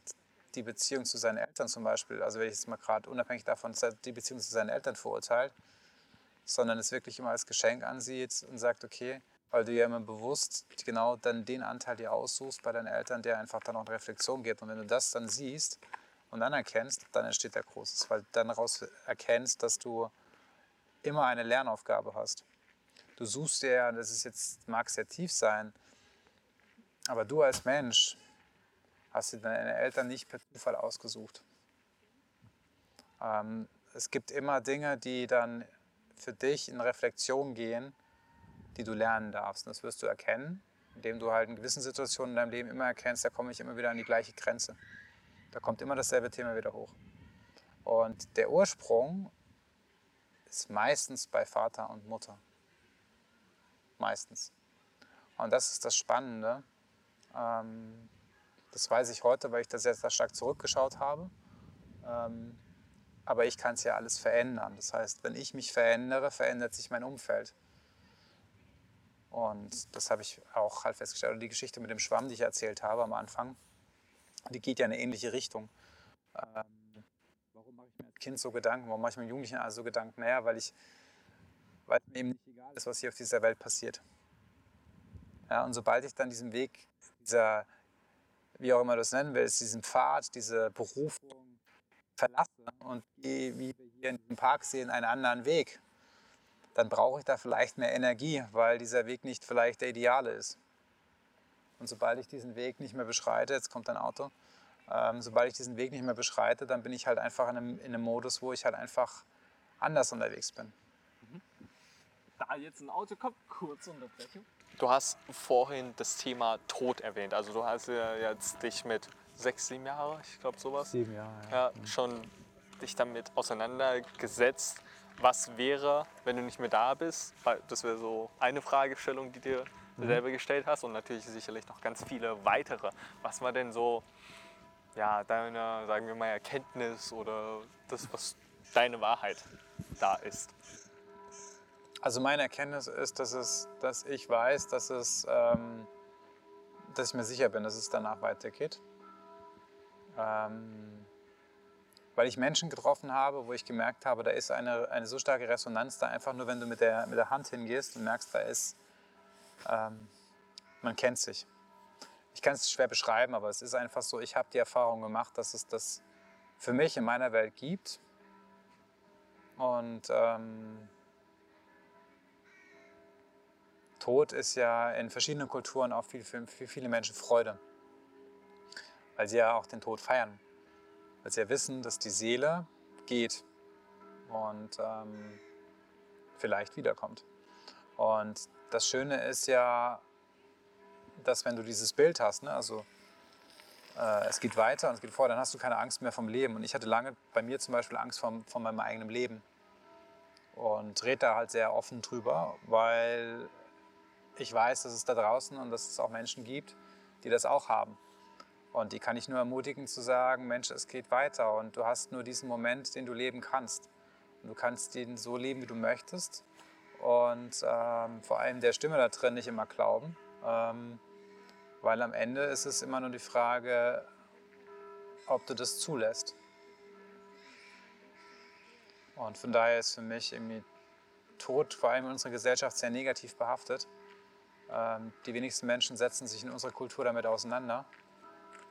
die Beziehung zu seinen Eltern zum Beispiel, also wenn ich jetzt mal gerade unabhängig davon die Beziehung zu seinen Eltern verurteilt, sondern es wirklich immer als Geschenk ansieht und sagt, okay, weil du ja immer bewusst genau dann den Anteil dir aussuchst bei deinen Eltern, der einfach dann auch eine Reflexion gibt. Und wenn du das dann siehst und dann erkennst, dann entsteht der Großes, weil du dann daraus erkennst, dass du immer eine Lernaufgabe hast. Du suchst dir ja, das ist jetzt, mag sehr tief sein, aber du als Mensch hast dir deine Eltern nicht per Zufall ausgesucht. Ähm, es gibt immer Dinge, die dann für dich in Reflexion gehen, die du lernen darfst. Und das wirst du erkennen, indem du halt in gewissen Situationen in deinem Leben immer erkennst, da komme ich immer wieder an die gleiche Grenze. Da kommt immer dasselbe Thema wieder hoch. Und der Ursprung ist meistens bei Vater und Mutter. Meistens. Und das ist das Spannende. Ähm, das weiß ich heute, weil ich da sehr, sehr stark zurückgeschaut habe. Ähm, aber ich kann es ja alles verändern. Das heißt, wenn ich mich verändere, verändert sich mein Umfeld. Und das habe ich auch halt festgestellt. Und die Geschichte mit dem Schwamm, die ich erzählt habe am Anfang, die geht ja in eine ähnliche Richtung. Ähm, warum mache ich mir als Kind so Gedanken? Warum mache ich mir Jugendlichen also so Gedanken? Naja, weil, ich, weil mir eben nicht egal ist, was hier auf dieser Welt passiert. Ja, und sobald ich dann diesen Weg, dieser, wie auch immer du es nennen willst, diesen Pfad, diese Berufung verlasse und gehe, wie wir hier in diesem Park sehen, einen anderen Weg, dann brauche ich da vielleicht mehr Energie, weil dieser Weg nicht vielleicht der ideale ist. Und sobald ich diesen Weg nicht mehr beschreite, jetzt kommt ein Auto, ähm, sobald ich diesen Weg nicht mehr beschreite, dann bin ich halt einfach in einem, in einem Modus, wo ich halt einfach anders unterwegs bin. Mhm. Da jetzt ein Auto kommt, kurze Unterbrechung. Du hast vorhin das Thema Tod erwähnt. Also du hast ja jetzt dich mit sechs, sieben Jahren, ich glaube sowas. Sieben Jahre, ja. ja. Schon dich damit auseinandergesetzt. Was wäre, wenn du nicht mehr da bist? Das wäre so eine Fragestellung, die dir selber gestellt hast und natürlich sicherlich noch ganz viele weitere. Was war denn so ja, deine, sagen wir mal, Erkenntnis oder das, was deine Wahrheit da ist? Also meine Erkenntnis ist, dass, es, dass ich weiß, dass, es, ähm, dass ich mir sicher bin, dass es danach weitergeht. Ähm, weil ich Menschen getroffen habe, wo ich gemerkt habe, da ist eine, eine so starke Resonanz da einfach nur, wenn du mit der, mit der Hand hingehst und merkst, da ist, ähm, man kennt sich. Ich kann es schwer beschreiben, aber es ist einfach so, ich habe die Erfahrung gemacht, dass es das für mich in meiner Welt gibt. Und ähm, Tod ist ja in verschiedenen Kulturen auch für, für, für viele Menschen Freude, weil sie ja auch den Tod feiern, weil sie ja wissen, dass die Seele geht und ähm, vielleicht wiederkommt. Und das Schöne ist ja, dass wenn du dieses Bild hast, ne, also äh, es geht weiter und es geht vor, dann hast du keine Angst mehr vom Leben. Und ich hatte lange bei mir zum Beispiel Angst vor, vor meinem eigenen Leben und rede da halt sehr offen drüber, weil ich weiß, dass es da draußen und dass es auch Menschen gibt, die das auch haben. Und die kann ich nur ermutigen zu sagen, Mensch, es geht weiter und du hast nur diesen Moment, den du leben kannst. Und du kannst ihn so leben, wie du möchtest und ähm, vor allem der Stimme da drin nicht immer glauben, ähm, weil am Ende ist es immer nur die Frage, ob du das zulässt. Und von daher ist für mich irgendwie Tod vor allem in unserer Gesellschaft sehr negativ behaftet. Ähm, die wenigsten Menschen setzen sich in unserer Kultur damit auseinander.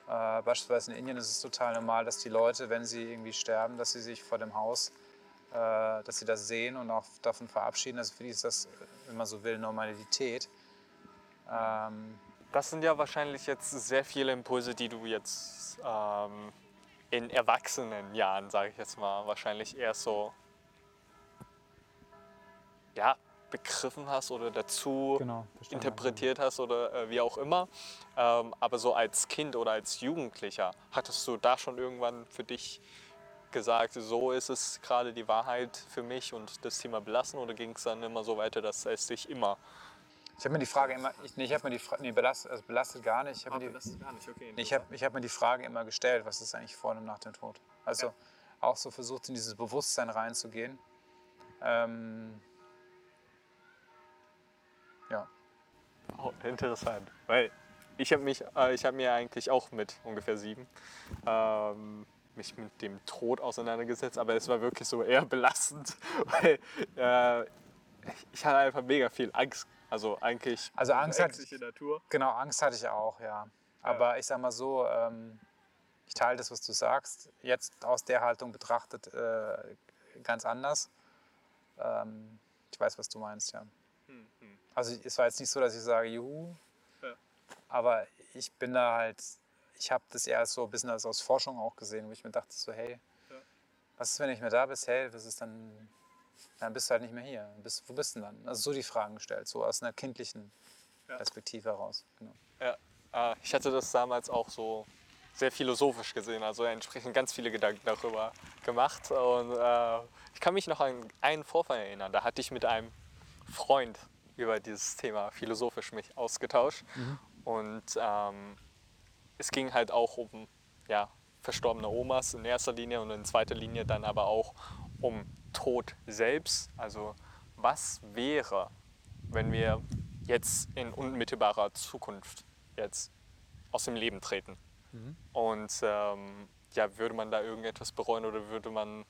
Äh, beispielsweise in Indien ist es total normal, dass die Leute, wenn sie irgendwie sterben, dass sie sich vor dem Haus, dass sie das sehen und auch davon verabschieden. Also für die ist das, wenn man so will, Normalität. Ähm, Das sind ja wahrscheinlich jetzt sehr viele Impulse, die du jetzt ähm, in erwachsenen Jahren, sage ich jetzt mal, wahrscheinlich erst so ja, begriffen hast oder dazu Genau, interpretiert hast oder äh, wie auch immer. Ähm, aber so als Kind oder als Jugendlicher, hattest du da schon irgendwann für dich gesagt, so ist es gerade die Wahrheit für mich und das Thema belassen oder ging es dann immer so weiter, dass es dich immer ich habe mir die Frage immer, ich, nee, ich habe mir die Frage, nee, belastet, also belastet gar nicht. Ich habe mir, die- okay. nee, ich hab, ich hab mir die Frage immer gestellt, was ist eigentlich vor und nach dem Tod? Also Ja. auch so versucht, in dieses Bewusstsein reinzugehen. Ähm, ja, Oh, interessant, weil ich habe mich, äh, ich habe mir eigentlich auch mit ungefähr sieben ähm, mich mit dem Tod auseinandergesetzt, aber es war wirklich so eher belastend, weil äh, ich hatte einfach mega viel Angst. Also eigentlich Also Angst hat- ängstliche Natur. Genau, Angst hatte ich auch, ja. Aber ich sag mal so, ähm, ich teile das, was du sagst, jetzt aus der Haltung betrachtet äh, ganz anders. Ähm, ich weiß, was du meinst, ja. Hm, hm. Also es war jetzt nicht so, dass ich sage, juhu, Ja. aber ich bin da halt, ich habe das eher so ein bisschen als aus Forschung auch gesehen, wo ich mir dachte so, hey, Ja. was ist, wenn ich nicht mehr da bist? Hey, was ist dann, dann bist du halt nicht mehr hier. Bist, wo bist du denn dann? Also so die Fragen gestellt, so aus einer kindlichen Ja. Perspektive heraus. Genau. Ja, äh, ich hatte das damals auch so sehr philosophisch gesehen, also entsprechend ganz viele Gedanken darüber gemacht. Und äh, ich kann mich noch an einen Vorfall erinnern. Da hatte ich mit einem Freund über dieses Thema philosophisch mich ausgetauscht. Und ähm, es ging halt auch um ja, verstorbene Omas in erster Linie und in zweiter Linie dann aber auch um Tod selbst. Also was wäre, wenn wir jetzt in unmittelbarer Zukunft jetzt aus dem Leben treten? Und ähm, ja, würde man da irgendetwas bereuen oder würde man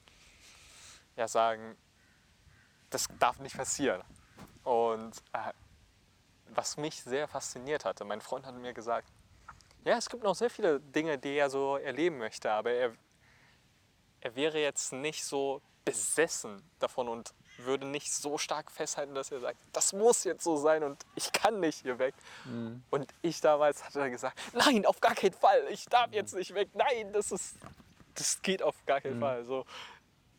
ja sagen, das darf nicht passieren? Und äh, was mich sehr fasziniert hatte, mein Freund hat mir gesagt, ja, es gibt noch sehr viele Dinge, die er so erleben möchte, aber er, er wäre jetzt nicht so besessen davon und würde nicht so stark festhalten, dass er sagt, das muss jetzt so sein und ich kann nicht hier weg. Und ich damals hatte gesagt, nein, auf gar keinen Fall, ich darf jetzt nicht weg, nein, das ist, das geht auf gar keinen Fall. So,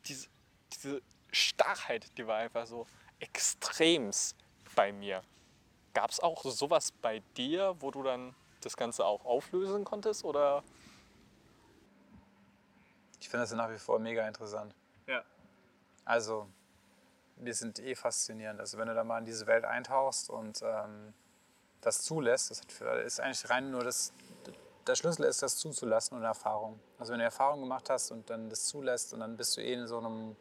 diese, diese Starrheit, die war einfach so extremst bei mir. Gab es auch sowas bei dir, wo du dann das Ganze auch auflösen konntest? Oder? Ich finde das nach wie vor mega interessant. Ja. Also, wir sind eh faszinierend. Also, wenn du da mal in diese Welt eintauchst und ähm, das zulässt, das ist eigentlich rein nur das. Der Schlüssel ist, das zuzulassen und Erfahrung. Also, wenn du Erfahrung gemacht hast und dann das zulässt und dann bist du eh in so einem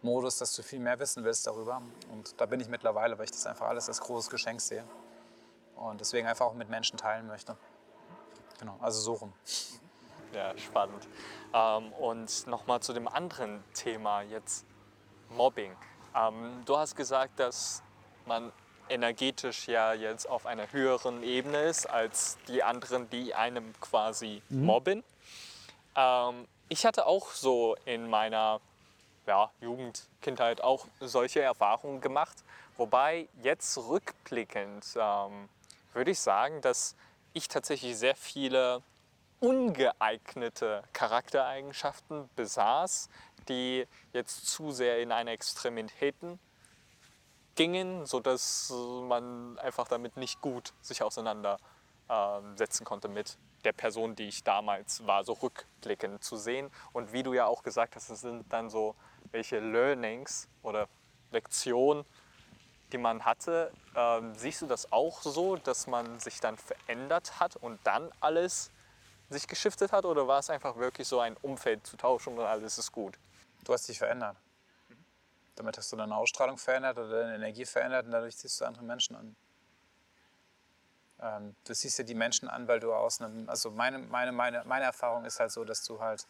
Modus, dass du viel mehr wissen willst darüber. Und da bin ich mittlerweile, weil ich das einfach alles als großes Geschenk sehe. Und deswegen einfach auch mit Menschen teilen möchte. Genau, also so rum. Ja, spannend. Ähm, und nochmal zu dem anderen Thema jetzt, Mobbing. Ähm, du hast gesagt, dass man energetisch ja jetzt auf einer höheren Ebene ist als die anderen, die einem quasi mobben. Ähm, ich hatte auch so in meiner ja, Jugend, Kindheit auch solche Erfahrungen gemacht. Wobei jetzt rückblickend ähm, würde ich sagen, dass ich tatsächlich sehr viele ungeeignete Charaktereigenschaften besaß, die jetzt zu sehr in eine Extremitäten gingen, sodass man einfach damit nicht gut sich auseinandersetzen konnte mit der Person, die ich damals war, so rückblickend zu sehen. Und wie du ja auch gesagt hast, es sind dann so welche Learnings oder Lektionen, die man hatte. Ähm, siehst du das auch so, dass man sich dann verändert hat und dann alles sich geschiftet hat? Oder war es einfach wirklich so ein Umfeld zu tauschen und alles ist gut? Du hast dich verändert. Damit hast du deine Ausstrahlung verändert oder deine Energie verändert und dadurch ziehst du andere Menschen an. Ähm, du siehst ja die Menschen an, weil du aus einem, also meine, meine, meine, meine Erfahrung ist halt so, dass du halt,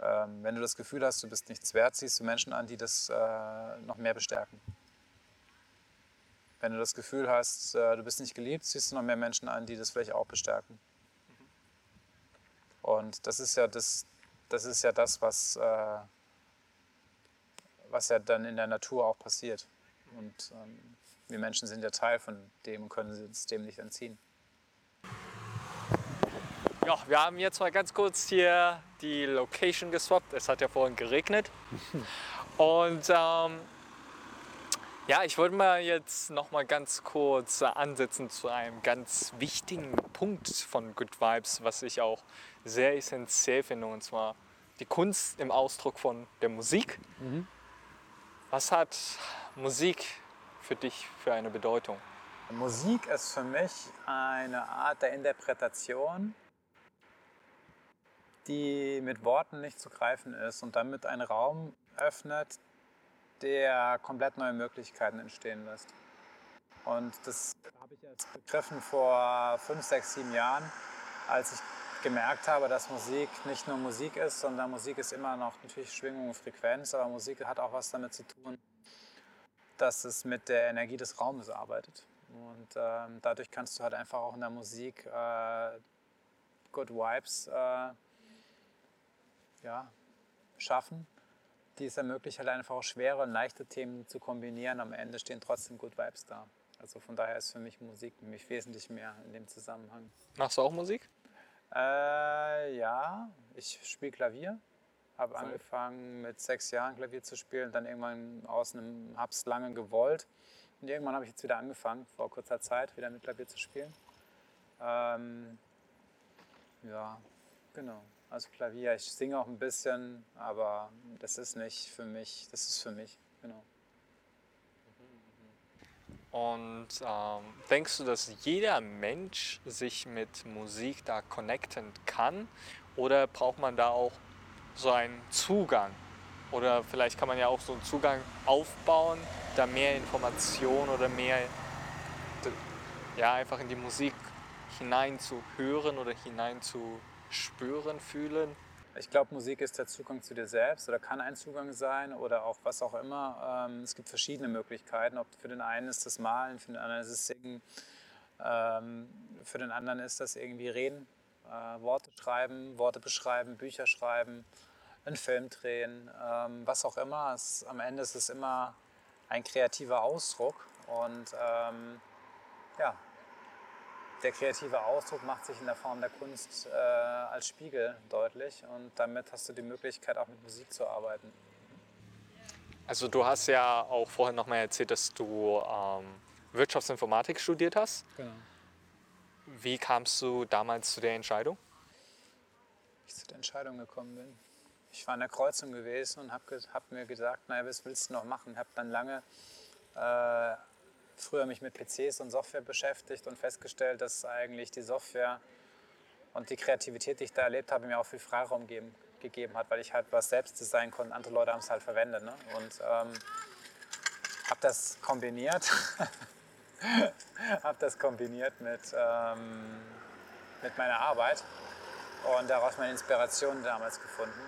ähm, wenn du das Gefühl hast, du bist nichts wert, siehst du Menschen an, die das äh, noch mehr bestärken. Wenn du das Gefühl hast, äh, du bist nicht geliebt, siehst du noch mehr Menschen an, die das vielleicht auch bestärken. Und das ist ja das, das, ist ja das was, äh, was ja dann in der Natur auch passiert. Und ähm, wir Menschen sind ja Teil von dem und können uns dem nicht entziehen. Ja, wir haben jetzt mal ganz kurz hier die Location geswappt. Es hat ja vorhin geregnet. Und ähm, ja, ich wollte mal jetzt noch mal ganz kurz ansetzen zu einem ganz wichtigen Punkt von Good Vibes, was ich auch sehr essentiell finde, und zwar die Kunst im Ausdruck von der Musik. Mhm. Was hat Musik für dich für eine Bedeutung? Musik ist für mich eine Art der Interpretation, die mit Worten nicht zu greifen ist und damit einen Raum öffnet, der komplett neue Möglichkeiten entstehen lässt. Und das habe ich erst begriffen vor fünf, sechs, sieben Jahren, als ich gemerkt habe, dass Musik nicht nur Musik ist, sondern Musik ist immer noch natürlich Schwingung und Frequenz, aber Musik hat auch was damit zu tun, dass es mit der Energie des Raumes arbeitet. Und ähm, dadurch kannst du halt einfach auch in der Musik äh, Good Vibes äh, ja, schaffen, die es ermöglicht, halt einfach auch schwere und leichte Themen zu kombinieren. Am Ende stehen trotzdem Good Vibes da. Also von daher ist für mich Musik nämlich wesentlich mehr in dem Zusammenhang. Machst du auch Musik? Äh, ja, ich spiele Klavier. Habe angefangen mit sechs Jahren Klavier zu spielen, dann irgendwann aus einem, habe es lange gewollt. Und irgendwann habe ich jetzt wieder angefangen, vor kurzer Zeit, wieder mit Klavier zu spielen. Ähm, ja, genau. Also Klavier, ich singe auch ein bisschen, aber das ist nicht für mich, das ist für mich, genau. Und ähm, denkst du, dass jeder Mensch sich mit Musik da connecten kann? Oder braucht man da auch so einen Zugang? Oder vielleicht kann man ja auch so einen Zugang aufbauen, da mehr Information oder mehr ja, einfach in die Musik hinein zu hören oder hinein zu spüren, fühlen? Ich glaube, Musik ist der Zugang zu dir selbst oder kann ein Zugang sein oder auch was auch immer. Ähm, es gibt verschiedene Möglichkeiten. Ob für den einen ist das Malen, für den anderen ist es Singen, ähm, für den anderen ist das irgendwie Reden, äh, Worte schreiben, Worte beschreiben, Bücher schreiben, einen Film drehen, ähm, was auch immer. Es, am Ende ist es immer ein kreativer Ausdruck und ja, der kreative Ausdruck macht sich in der Form der Kunst äh, als Spiegel deutlich und damit hast du die Möglichkeit auch mit Musik zu arbeiten. Also du hast ja auch vorhin noch mal erzählt, dass du ähm, Wirtschaftsinformatik studiert hast. Genau. Wie kamst du damals zu der Entscheidung? Wie ich zu der Entscheidung gekommen bin. Ich war in der Kreuzung gewesen und habe hab mir gesagt, naja, was willst du noch machen? Ich habe dann lange äh, früher mich mit PCs und Software beschäftigt und festgestellt, dass eigentlich die Software und die Kreativität, die ich da erlebt habe, mir auch viel Freiraum geben, gegeben hat, weil ich halt was selbst designen konnte. Andere Leute haben es halt verwendet. Ne? Und ähm, habe das kombiniert, habe das kombiniert mit, ähm, mit meiner Arbeit und daraus meine Inspiration damals gefunden.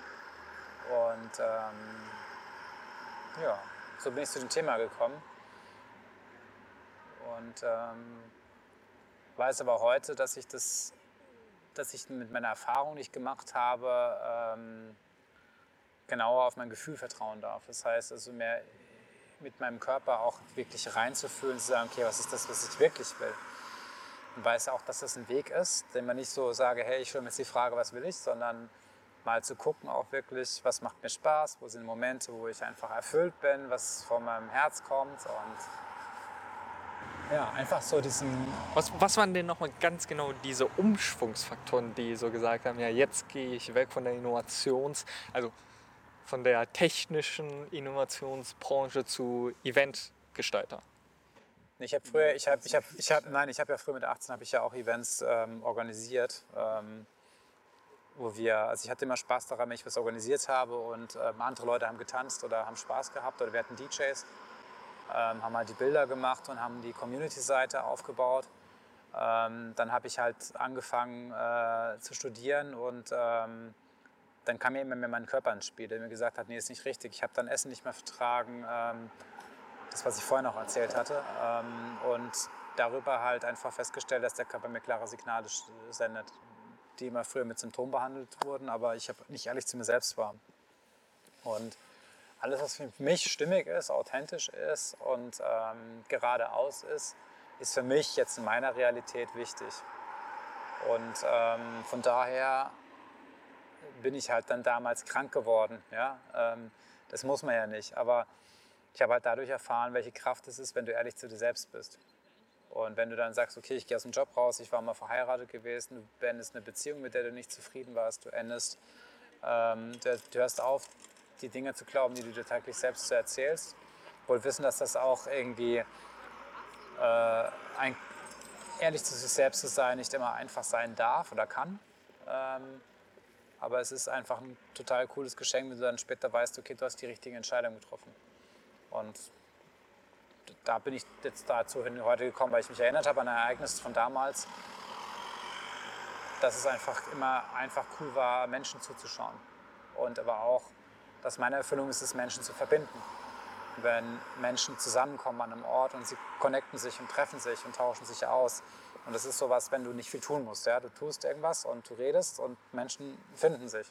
Und ähm, ja, so bin ich zu dem Thema gekommen und ähm, weiß aber heute, dass ich das, dass ich mit meiner Erfahrung, die ich gemacht habe, ähm, genauer auf mein Gefühl vertrauen darf. Das heißt also mehr mit meinem Körper auch wirklich reinzufühlen, zu sagen, okay, was ist das, was ich wirklich will? Und weiß auch, dass das ein Weg ist, den man nicht so sage, hey, ich stelle mir jetzt die Frage, was will ich, sondern mal zu gucken auch wirklich, was macht mir Spaß, wo sind Momente, wo ich einfach erfüllt bin, was von meinem Herz kommt und ja, einfach so diesen. Was, was waren denn nochmal ganz genau diese Umschwungsfaktoren, die so gesagt haben, ja, jetzt gehe ich weg von der Innovations-, also von der technischen Innovationsbranche zu Eventgestalter? Ich habe früher, ich habe, ich habe, ich habe, nein, ich habe ja früher mit 18 habe ich ja auch Events ähm, organisiert, ähm, wo wir, also ich hatte immer Spaß daran, wenn ich was organisiert habe und ähm, andere Leute haben getanzt oder haben Spaß gehabt oder wir hatten DJs ähm, haben halt die Bilder gemacht und haben die Community-Seite aufgebaut. Ähm, dann habe ich halt angefangen äh, zu studieren und ähm, dann kam mir immer mehr mein Körper ins Spiel, der mir gesagt hat, nee, ist nicht richtig. Ich habe dann Essen nicht mehr vertragen, ähm, das, was ich vorher noch erzählt hatte. Ähm, und darüber halt einfach festgestellt, dass der Körper mir klare Signale sendet. die immer früher mit Symptomen behandelt wurden, aber ich habe nicht ehrlich zu mir selbst war. Und alles, was für mich stimmig ist, authentisch ist und ähm, geradeaus ist, ist für mich jetzt in meiner Realität wichtig. Und ähm, von daher bin ich halt dann damals krank geworden. Ja? Ähm, das muss man ja nicht, aber ich habe halt dadurch erfahren, welche Kraft es ist, wenn du ehrlich zu dir selbst bist. Und wenn du dann sagst, okay, ich gehe aus dem Job raus, ich war mal verheiratet gewesen, du beendest eine Beziehung, mit der du nicht zufrieden warst, du endest, ähm, du, du hörst auf, die Dinge zu glauben, die du dir täglich selbst so erzählst. Wohl wissen, dass das auch irgendwie äh, ein, ehrlich zu sich selbst zu sein nicht immer einfach sein darf oder kann. Ähm, aber es ist einfach ein total cooles Geschenk, wenn du dann später weißt, okay, du hast die richtige Entscheidung getroffen. Und da bin ich jetzt dazu hin heute gekommen, weil ich mich erinnert habe an ein Ereignis von damals, dass es einfach immer einfach cool war, Menschen zuzuschauen. Und aber auch, dass meine Erfüllung ist es, Menschen zu verbinden. Wenn Menschen zusammenkommen an einem Ort und sie connecten sich und treffen sich und tauschen sich aus. Und das ist sowas, wenn du nicht viel tun musst. Ja? Du tust irgendwas und du redest und Menschen finden sich.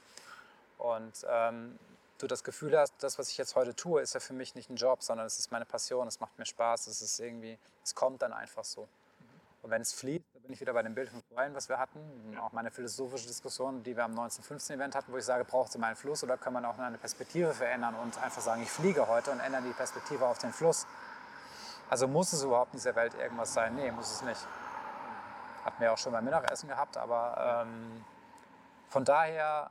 Und ähm, du das Gefühl hast, das, was ich jetzt heute tue, ist ja für mich nicht ein Job, sondern es ist meine Passion, es macht mir Spaß, es ist irgendwie, es kommt dann einfach so. Und wenn es fließt, da bin ich wieder bei dem Bild von vorhin, was wir hatten, auch meine philosophische Diskussion, die wir am 1915-Event hatten, wo ich sage, braucht es immer einen Fluss oder kann man auch eine Perspektive verändern und einfach sagen, ich fliege heute und ändere die Perspektive auf den Fluss. Also muss es überhaupt in dieser Welt irgendwas sein? Nee, muss es nicht. Hatten wir auch schon beim Mittagessen gehabt, aber ähm, von daher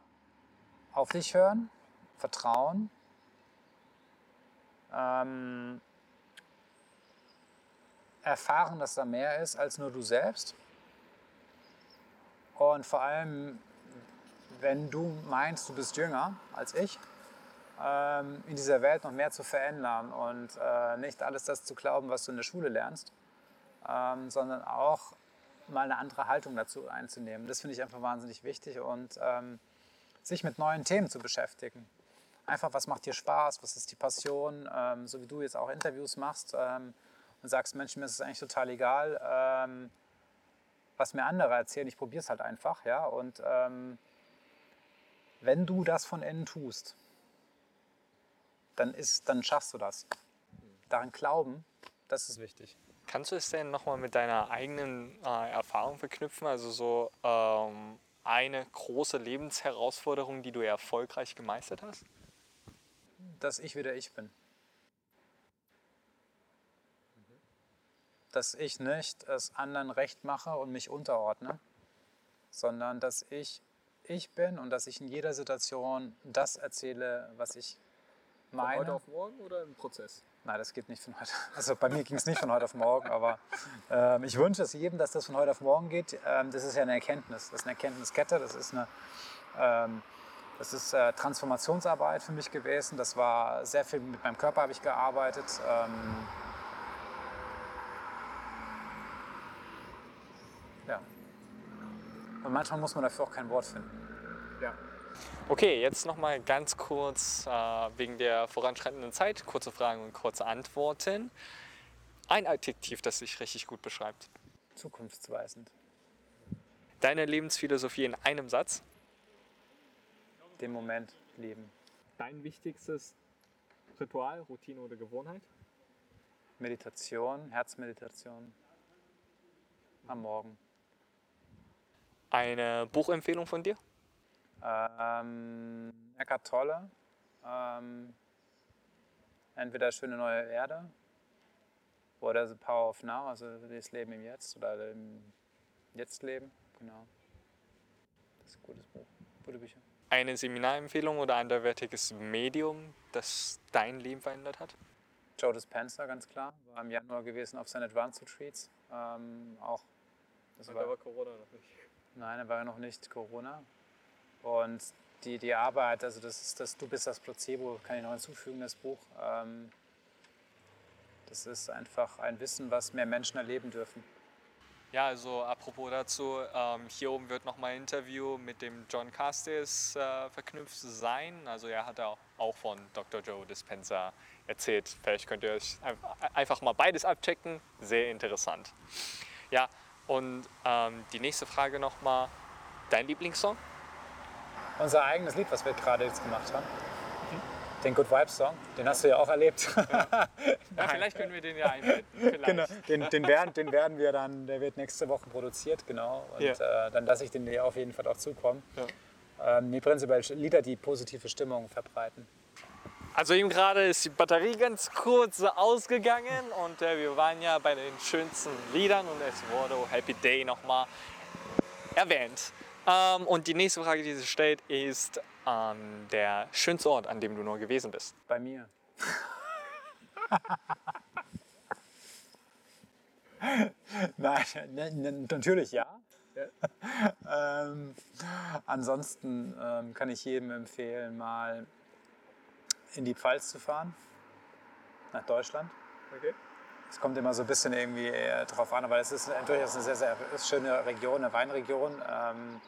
auf dich hören, Vertrauen. Ähm, erfahren, dass da mehr ist als nur du selbst. Und vor allem, wenn du meinst, du bist jünger als ich, ähm, in dieser Welt noch mehr zu verändern und äh, nicht alles das zu glauben, was du in der Schule lernst, ähm, sondern auch mal eine andere Haltung dazu einzunehmen. Das finde ich einfach wahnsinnig wichtig und ähm, sich mit neuen Themen zu beschäftigen einfach, was macht dir Spaß, was ist die Passion, so wie du jetzt auch Interviews machst und sagst, Mensch, mir ist es eigentlich total egal, ähm, was mir andere erzählen, ich probiere es halt einfach. Ja? Und ähm, wenn du das von innen tust, dann, ist, dann schaffst du das. Daran glauben, das ist wichtig. Kannst du es denn nochmal mit deiner eigenen äh, Erfahrung verknüpfen? Also so ähm, eine große Lebensherausforderung, die du erfolgreich gemeistert hast? dass ich wieder ich bin. Dass ich nicht es anderen recht mache und mich unterordne, sondern dass ich ich bin und dass ich in jeder Situation das erzähle, was ich meine. Von heute auf morgen oder im Prozess? Nein, das geht nicht von heute. Also bei mir ging es nicht von heute auf morgen, aber ähm, ich wünsche es jedem, dass das von heute auf morgen geht. Ähm, das ist ja eine Erkenntnis. Das ist eine Erkenntniskette. Das ist eine ähm, das ist äh, Transformationsarbeit für mich gewesen. Das war sehr viel mit meinem Körper habe ich gearbeitet. Ähm, ja. Und manchmal muss man dafür auch kein Wort finden. Ja. Okay, jetzt noch mal ganz kurz äh, wegen der voranschreitenden Zeit. Kurze Fragen und kurze Antworten. Ein Adjektiv, das dich richtig gut beschreibt. Zukunftsweisend. Deine Lebensphilosophie in einem Satz den Moment leben. Dein wichtigstes Ritual, Routine oder Gewohnheit? Meditation, Herzmeditation am Morgen. Eine Buchempfehlung von dir? Ähm, Eckhart Tolle. Ähm, entweder Schöne neue Erde oder The Power of Now, also das Leben im Jetzt oder im Jetzt-Leben. Genau. Das ist ein gutes Buch, gute Bücher eine Seminarempfehlung oder anderwertiges Medium, das dein Leben verändert hat? Joe Dispenza, ganz klar. War im Januar gewesen auf seinen Advanced Retreats. Ähm, auch. Das war, da war Corona noch nicht. Nein, da war ja noch nicht Corona. Und die, die Arbeit, also das ist das Du bist das Placebo, kann ich noch hinzufügen, das Buch. Ähm, das ist einfach ein Wissen, was mehr Menschen erleben dürfen. Ja, also apropos dazu, ähm, hier oben wird nochmal ein Interview mit dem John Castis äh, verknüpft sein. Also er hat auch von Dr. Joe Dispenza erzählt. Vielleicht könnt ihr euch einfach mal beides abchecken. Sehr interessant. Ja, und ähm, die nächste Frage nochmal. Dein Lieblingssong? Unser eigenes Lied, was wir gerade jetzt gemacht haben. Den Good Vibes Song, den hast du ja auch erlebt. Ja, vielleicht können wir den ja einbinden. Genau, den, den, werden, den werden wir dann, der wird nächste Woche produziert, genau. Und Ja. äh, dann lasse ich den dir auf jeden Fall auch zukommen. Ja. Ähm, nee, prinzipiell Lieder, die positive Stimmung verbreiten. Also eben gerade ist die Batterie ganz kurz ausgegangen und äh, wir waren ja bei den schönsten Liedern und es wurde Happy Day nochmal erwähnt. Ähm, und die nächste Frage, die sich stellt, ist ähm, der schönste Ort, an dem du nur gewesen bist. Bei mir. Nein, ne- ne- natürlich ja. ähm, ansonsten ähm, kann ich jedem empfehlen, mal in die Pfalz zu fahren, nach Deutschland. Es kommt immer so ein bisschen irgendwie äh, drauf an, aber es ist durchaus eine sehr, sehr schöne Region, eine Weinregion, ähm,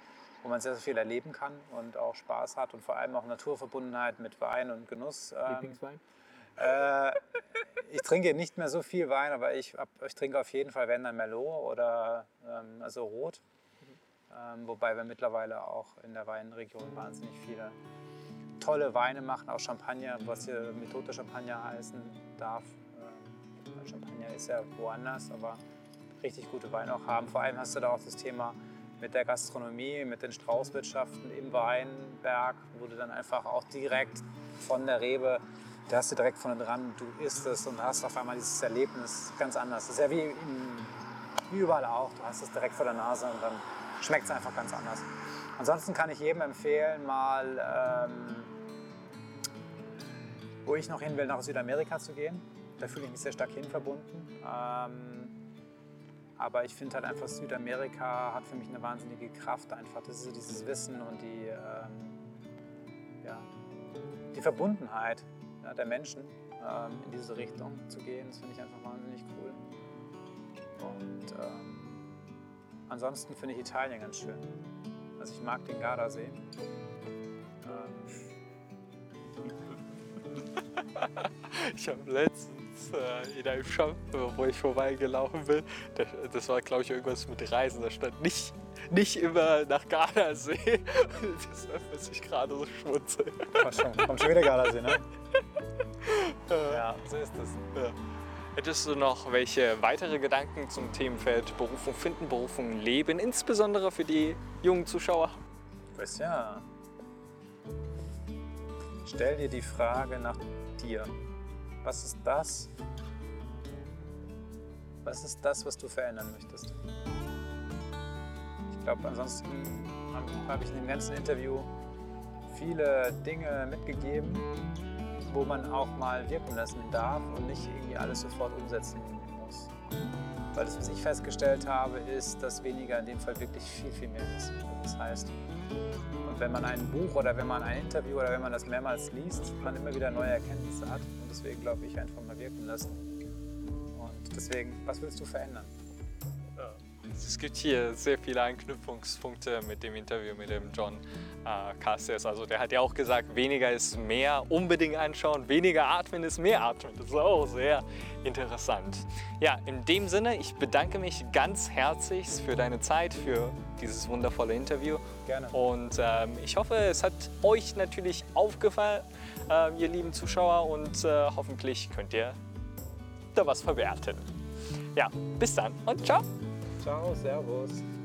wo man sehr, sehr viel erleben kann und auch Spaß hat und vor allem auch Naturverbundenheit mit Wein und Genuss. Ähm, Lieblingswein? äh, ich trinke nicht mehr so viel Wein, aber ich, hab, ich trinke auf jeden Fall, wenn dann Merlot oder ähm, also Rot. Ähm, wobei wir mittlerweile auch in der Weinregion wahnsinnig viele tolle Weine machen, auch Champagner, was hier Methode Champagner heißen darf. Ähm, Champagner ist ja woanders, aber richtig gute Weine auch haben. Vor allem hast du da auch das Thema mit der Gastronomie, mit den Straußwirtschaften im Weinberg, wo du dann einfach auch direkt von der Rebe, da hast du direkt vorne dran, du isst es und hast auf einmal dieses Erlebnis ganz anders. Das ist ja wie, im, wie überall auch, du hast es direkt vor der Nase und dann schmeckt es einfach ganz anders. Ansonsten kann ich jedem empfehlen, mal, ähm, wo ich noch hin will, nach Südamerika zu gehen. Da fühle ich mich sehr stark hinverbunden. Ähm, aber ich finde halt einfach, Südamerika hat für mich eine wahnsinnige Kraft einfach. Das ist so dieses Wissen und die, ähm, ja, die Verbundenheit ja, der Menschen ähm, in diese Richtung zu gehen. Das finde ich einfach wahnsinnig cool. Und ähm, ansonsten finde ich Italien ganz schön. Also ich mag den Gardasee. Ähm, Ich habe letztens äh, in einem Shop, wo ich vorbeigelaufen bin, das, das war glaube ich irgendwas mit Reisen, da stand nicht, nicht immer nach Gardasee. Deshalb muss ich gerade so schmunzeln. kommt, schon, kommt schon wieder Gardasee, ne? Ja, so ist es. Ja. Hättest du noch welche weitere Gedanken zum Themenfeld Berufung finden, Berufung leben, insbesondere für die jungen Zuschauer? Christian, stell dir die Frage nach dir. Was ist das? Was ist das, was du verändern möchtest? Ich glaube, ansonsten habe hab ich in dem ganzen Interview viele Dinge mitgegeben, wo man auch mal wirken lassen darf und nicht irgendwie alles sofort umsetzen muss. Weil das, was ich festgestellt habe, ist, dass weniger in dem Fall wirklich viel, viel mehr ist. Das heißt, und wenn man ein Buch oder wenn man ein Interview oder wenn man das mehrmals liest, man immer wieder neue Erkenntnisse hat. Und deswegen glaube ich, einfach mal wirken lassen. Und deswegen, was willst du verändern? Es gibt hier sehr viele Anknüpfungspunkte mit dem Interview mit dem John äh, Cassius. Also der hat ja auch gesagt, weniger ist mehr, unbedingt anschauen, weniger atmen ist mehr atmen. Das ist auch sehr interessant. Ja, in dem Sinne, ich bedanke mich ganz herzlich für deine Zeit, für dieses wundervolle Interview. Gerne. Und ähm, ich hoffe, es hat euch natürlich aufgefallen, äh, ihr lieben Zuschauer, und äh, hoffentlich könnt ihr da was verwerten. Ja, bis dann und ciao. Ciao, Servus.